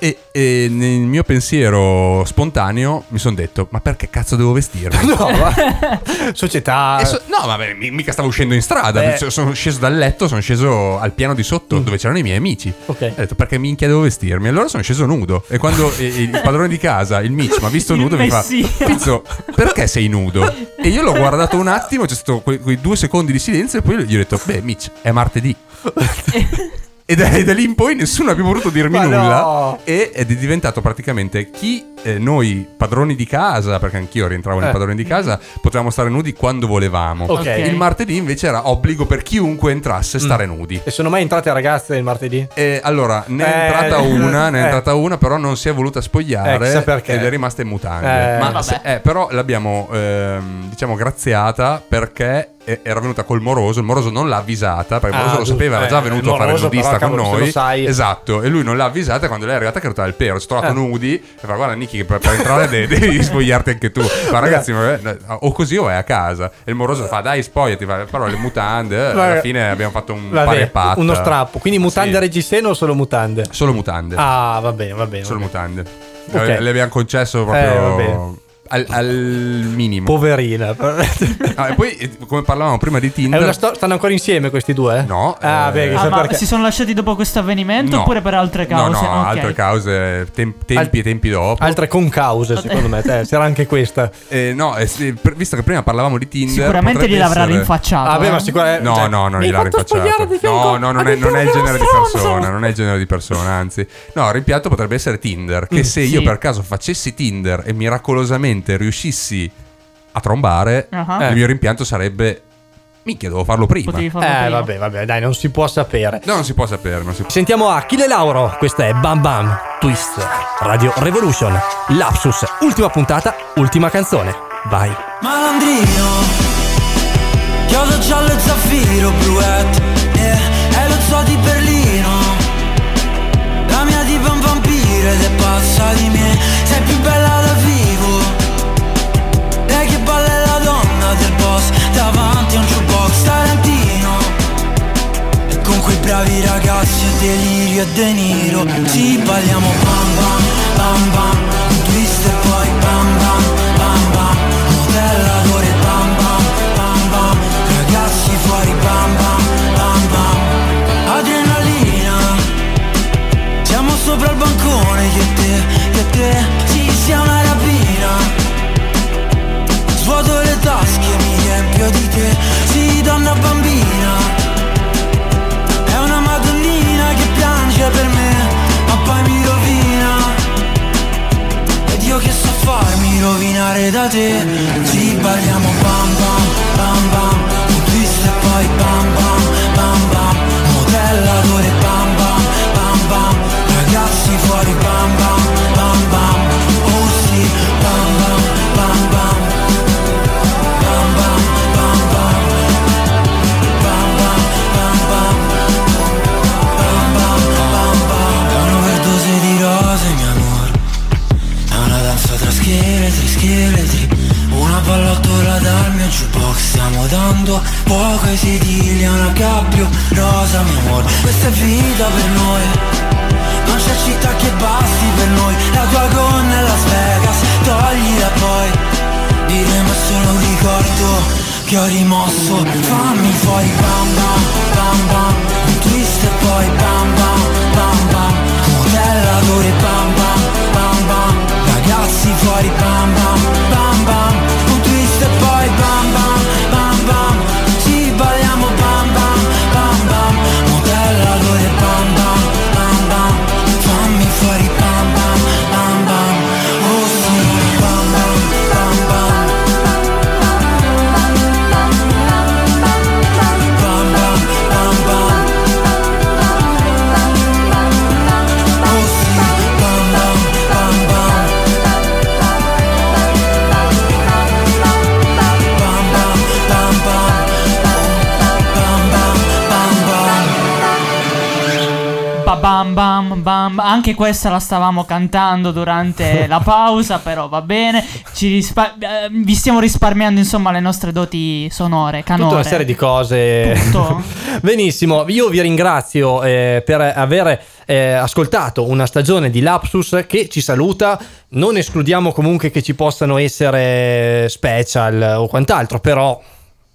e, e nel mio pensiero spontaneo mi sono detto ma perché cazzo devo vestirmi? No, ma... Società. So- no, vabbè, mi- mica stavo uscendo in strada. Beh. Cioè, Sono sceso dal letto, sono sceso al piano di sotto dove c'erano i miei amici. Ok. Ho detto perché minchia devo vestirmi? Allora sono sceso nudo. E quando il padrone di casa, il Mitch, mi ha visto Il nudo, mi fa: messia. Pizzo, perché sei nudo? E io l'ho guardato un attimo, c'è stato quei, quei due secondi di silenzio, e poi gli ho detto: Beh, Mitch, è martedì. E da, e da lì in poi nessuno ha più voluto dirmi Ma nulla. no. E- ed è diventato praticamente chi eh, noi padroni di casa, perché anch'io rientravo nei Eh. padroni di casa, potevamo stare nudi quando volevamo. Ok. Ok. Il martedì invece era obbligo per chiunque entrasse Mm. stare nudi. E sono mai entrate ragazze il martedì? E allora ne è Eh, entrata una, ne è eh. entrata una, però non si è voluta spogliare Eh, ed è rimasta in mutande. Eh, Ma vabbè. se- eh, però l'abbiamo ehm, diciamo graziata perché era venuta col moroso. Il moroso non l'ha avvisata perché il Ah, moroso lo giusto. sapeva, era già Eh, venuto il a fare il nudista con noi. lo. Esatto, e lui non l'ha avvisata quando lei è arrivata che ero il pero. Ci ho trovato Eh. nudi e fa guarda Niki che per, per entrare de- devi spogliarti anche tu. Ma ragazzi, ma, eh, o così o vai a casa. E il moroso fa dai spogliati, fa, però le mutande, eh, alla Vabbè. fine abbiamo fatto un Vabbè, pari patta. uno strappo. Quindi mutande Sì. a reggiseno o solo mutande? Solo mutande. Ah, va bene, va bene. Solo va bene. mutande. Ok. Le, abbiamo concesso Eh, proprio vabbè. Al, al minimo. Poverina. Ah, e poi, eh, come parlavamo prima di Tinder, sto- stanno ancora insieme questi due? No, Ah, eh, beh, Ah, chissà ma perché. si sono lasciati dopo questo avvenimento No. oppure per altre No, cause? no, Ok. altre cause, tem- tempi e tempi dopo. Altre concause, secondo me. Eh, c'era anche questa. Eh, no, eh, sì, per- visto che prima parlavamo di Tinder, Sicuramente potrebbe gliel'avrà essere- rinfacciato. Ah, beh, eh. ma sicuramente. No, cioè, no, non mi hai gliel'ha fatto spogliare rinfacciato. di fianco No, no, non è, addirittura non è il genere di stronzo. persona. Non è il genere di persona, anzi. No, il rimpianto potrebbe essere Tinder. Che Mm, se io sì. per caso facessi Tinder e miracolosamente riuscissi a trombare, Ah. il mio rimpianto sarebbe. Minchia, devo farlo prima. Potevi farlo Eh, prima. vabbè, vabbè, dai, non si può sapere. No, non si può sapere. Non si può. Sentiamo Achille Lauro, questa è Bam Bam Twist Radio Revolution. Lapsus, ultima puntata, ultima canzone. Vai. Malandrino Chiodo giallo e zaffiro bluette yeah, È lo zoo di Berlino La mia è un vampiro ed è pazza di me Sei più bella davanti a un jukebox tarantino. E con quei bravi ragazzi è delirio e deniro. Ci balliamo bam bam, bam bam. Un twist e poi bam bam, bam bam. Modella bam bam, bam bam. Ragazzi fuori bam bam, bam bam. Adrenalina. Siamo sopra il bancone, io te, io e te. Sì, siamo farmi rovinare da te. Ci parliamo bam bam bam bam. Questa la stavamo cantando durante la pausa, però va bene. Ci rispa- eh, vi stiamo risparmiando insomma le nostre doti sonore, canore. Tutta una serie di cose. Tutto. Benissimo, io vi ringrazio eh, per aver eh, ascoltato una stagione di Lapsus che ci saluta. Non escludiamo comunque che ci possano essere special o quant'altro, però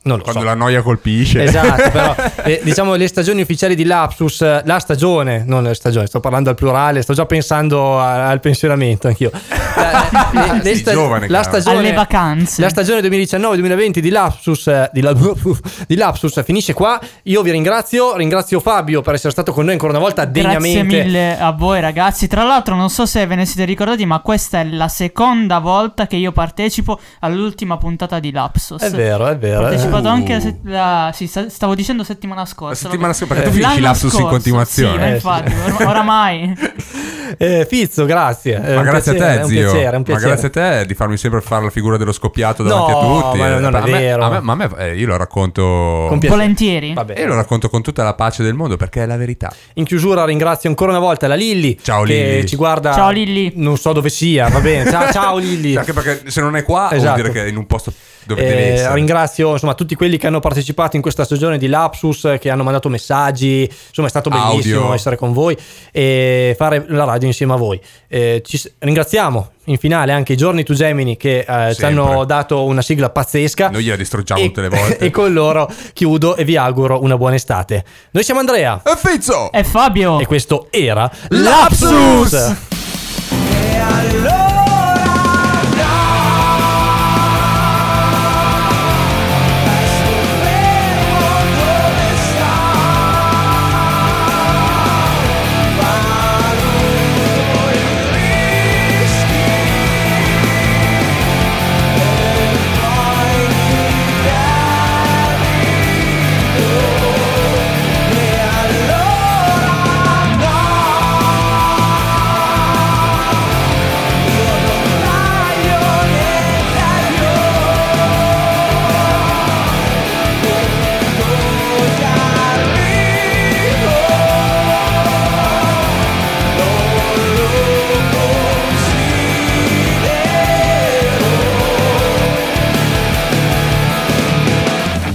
non lo Quando so. la noia colpisce. Esatto, però eh, diciamo le stagioni ufficiali di Lapsus, eh, la stagione, non le stagioni, sto parlando al plurale, sto già pensando a- al pensionamento anch'io. Eh, le- le Sei sta- giovane, la stagione, Alle vacanze. La stagione 2019-2020 di Lapsus, eh, di, La- di Lapsus finisce qua. Io vi ringrazio, ringrazio Fabio per essere stato con noi ancora una volta Grazie degnamente. mille a voi ragazzi. Tra l'altro non so se ve ne siete ricordati, ma questa è la seconda volta che io partecipo all'ultima puntata di Lapsus. È vero, è vero. Ho partecipato Uh. anche la, set- la- sì, sta- stavo dicendo settimana scorsa. La settimana vabbè. scorsa, perché tu finisci Lapsus in continuazione. Sì, ma Eh, infatti, or- oramai. Eh, Fizzo, grazie. Ma grazie piacere, a è te, un zio. piacere, è un Ma grazie a te di farmi sempre fare la figura dello scoppiato davanti No, a tutti. ma Eh, non è a me- vero. a me- ma a me, eh, io lo racconto. Con piacere. Volentieri. Va bene. E lo racconto con tutta la pace del mondo perché è la verità. In chiusura ringrazio ancora una volta la Lilli Ciao, che Lilli. ci guarda. Ciao, Lilli. Non so dove sia, va bene. Ciao, ciao Lilli. Anche perché se non è qua Esatto. vuol dire che è in un posto Eh, ringrazio insomma tutti quelli che hanno partecipato in questa stagione di Lapsus, che hanno mandato messaggi. Insomma, è stato bellissimo Audio. essere con voi e fare la radio insieme a voi. Eh, ci ringraziamo in finale anche i giorni to Gemini che eh, ci hanno dato una sigla pazzesca. Noi gliela distruggiamo E- tutte le volte. e con loro chiudo e vi auguro una buona estate. Noi siamo Andrea E Fizzo! E Fabio. e questo era Lapsus! E allora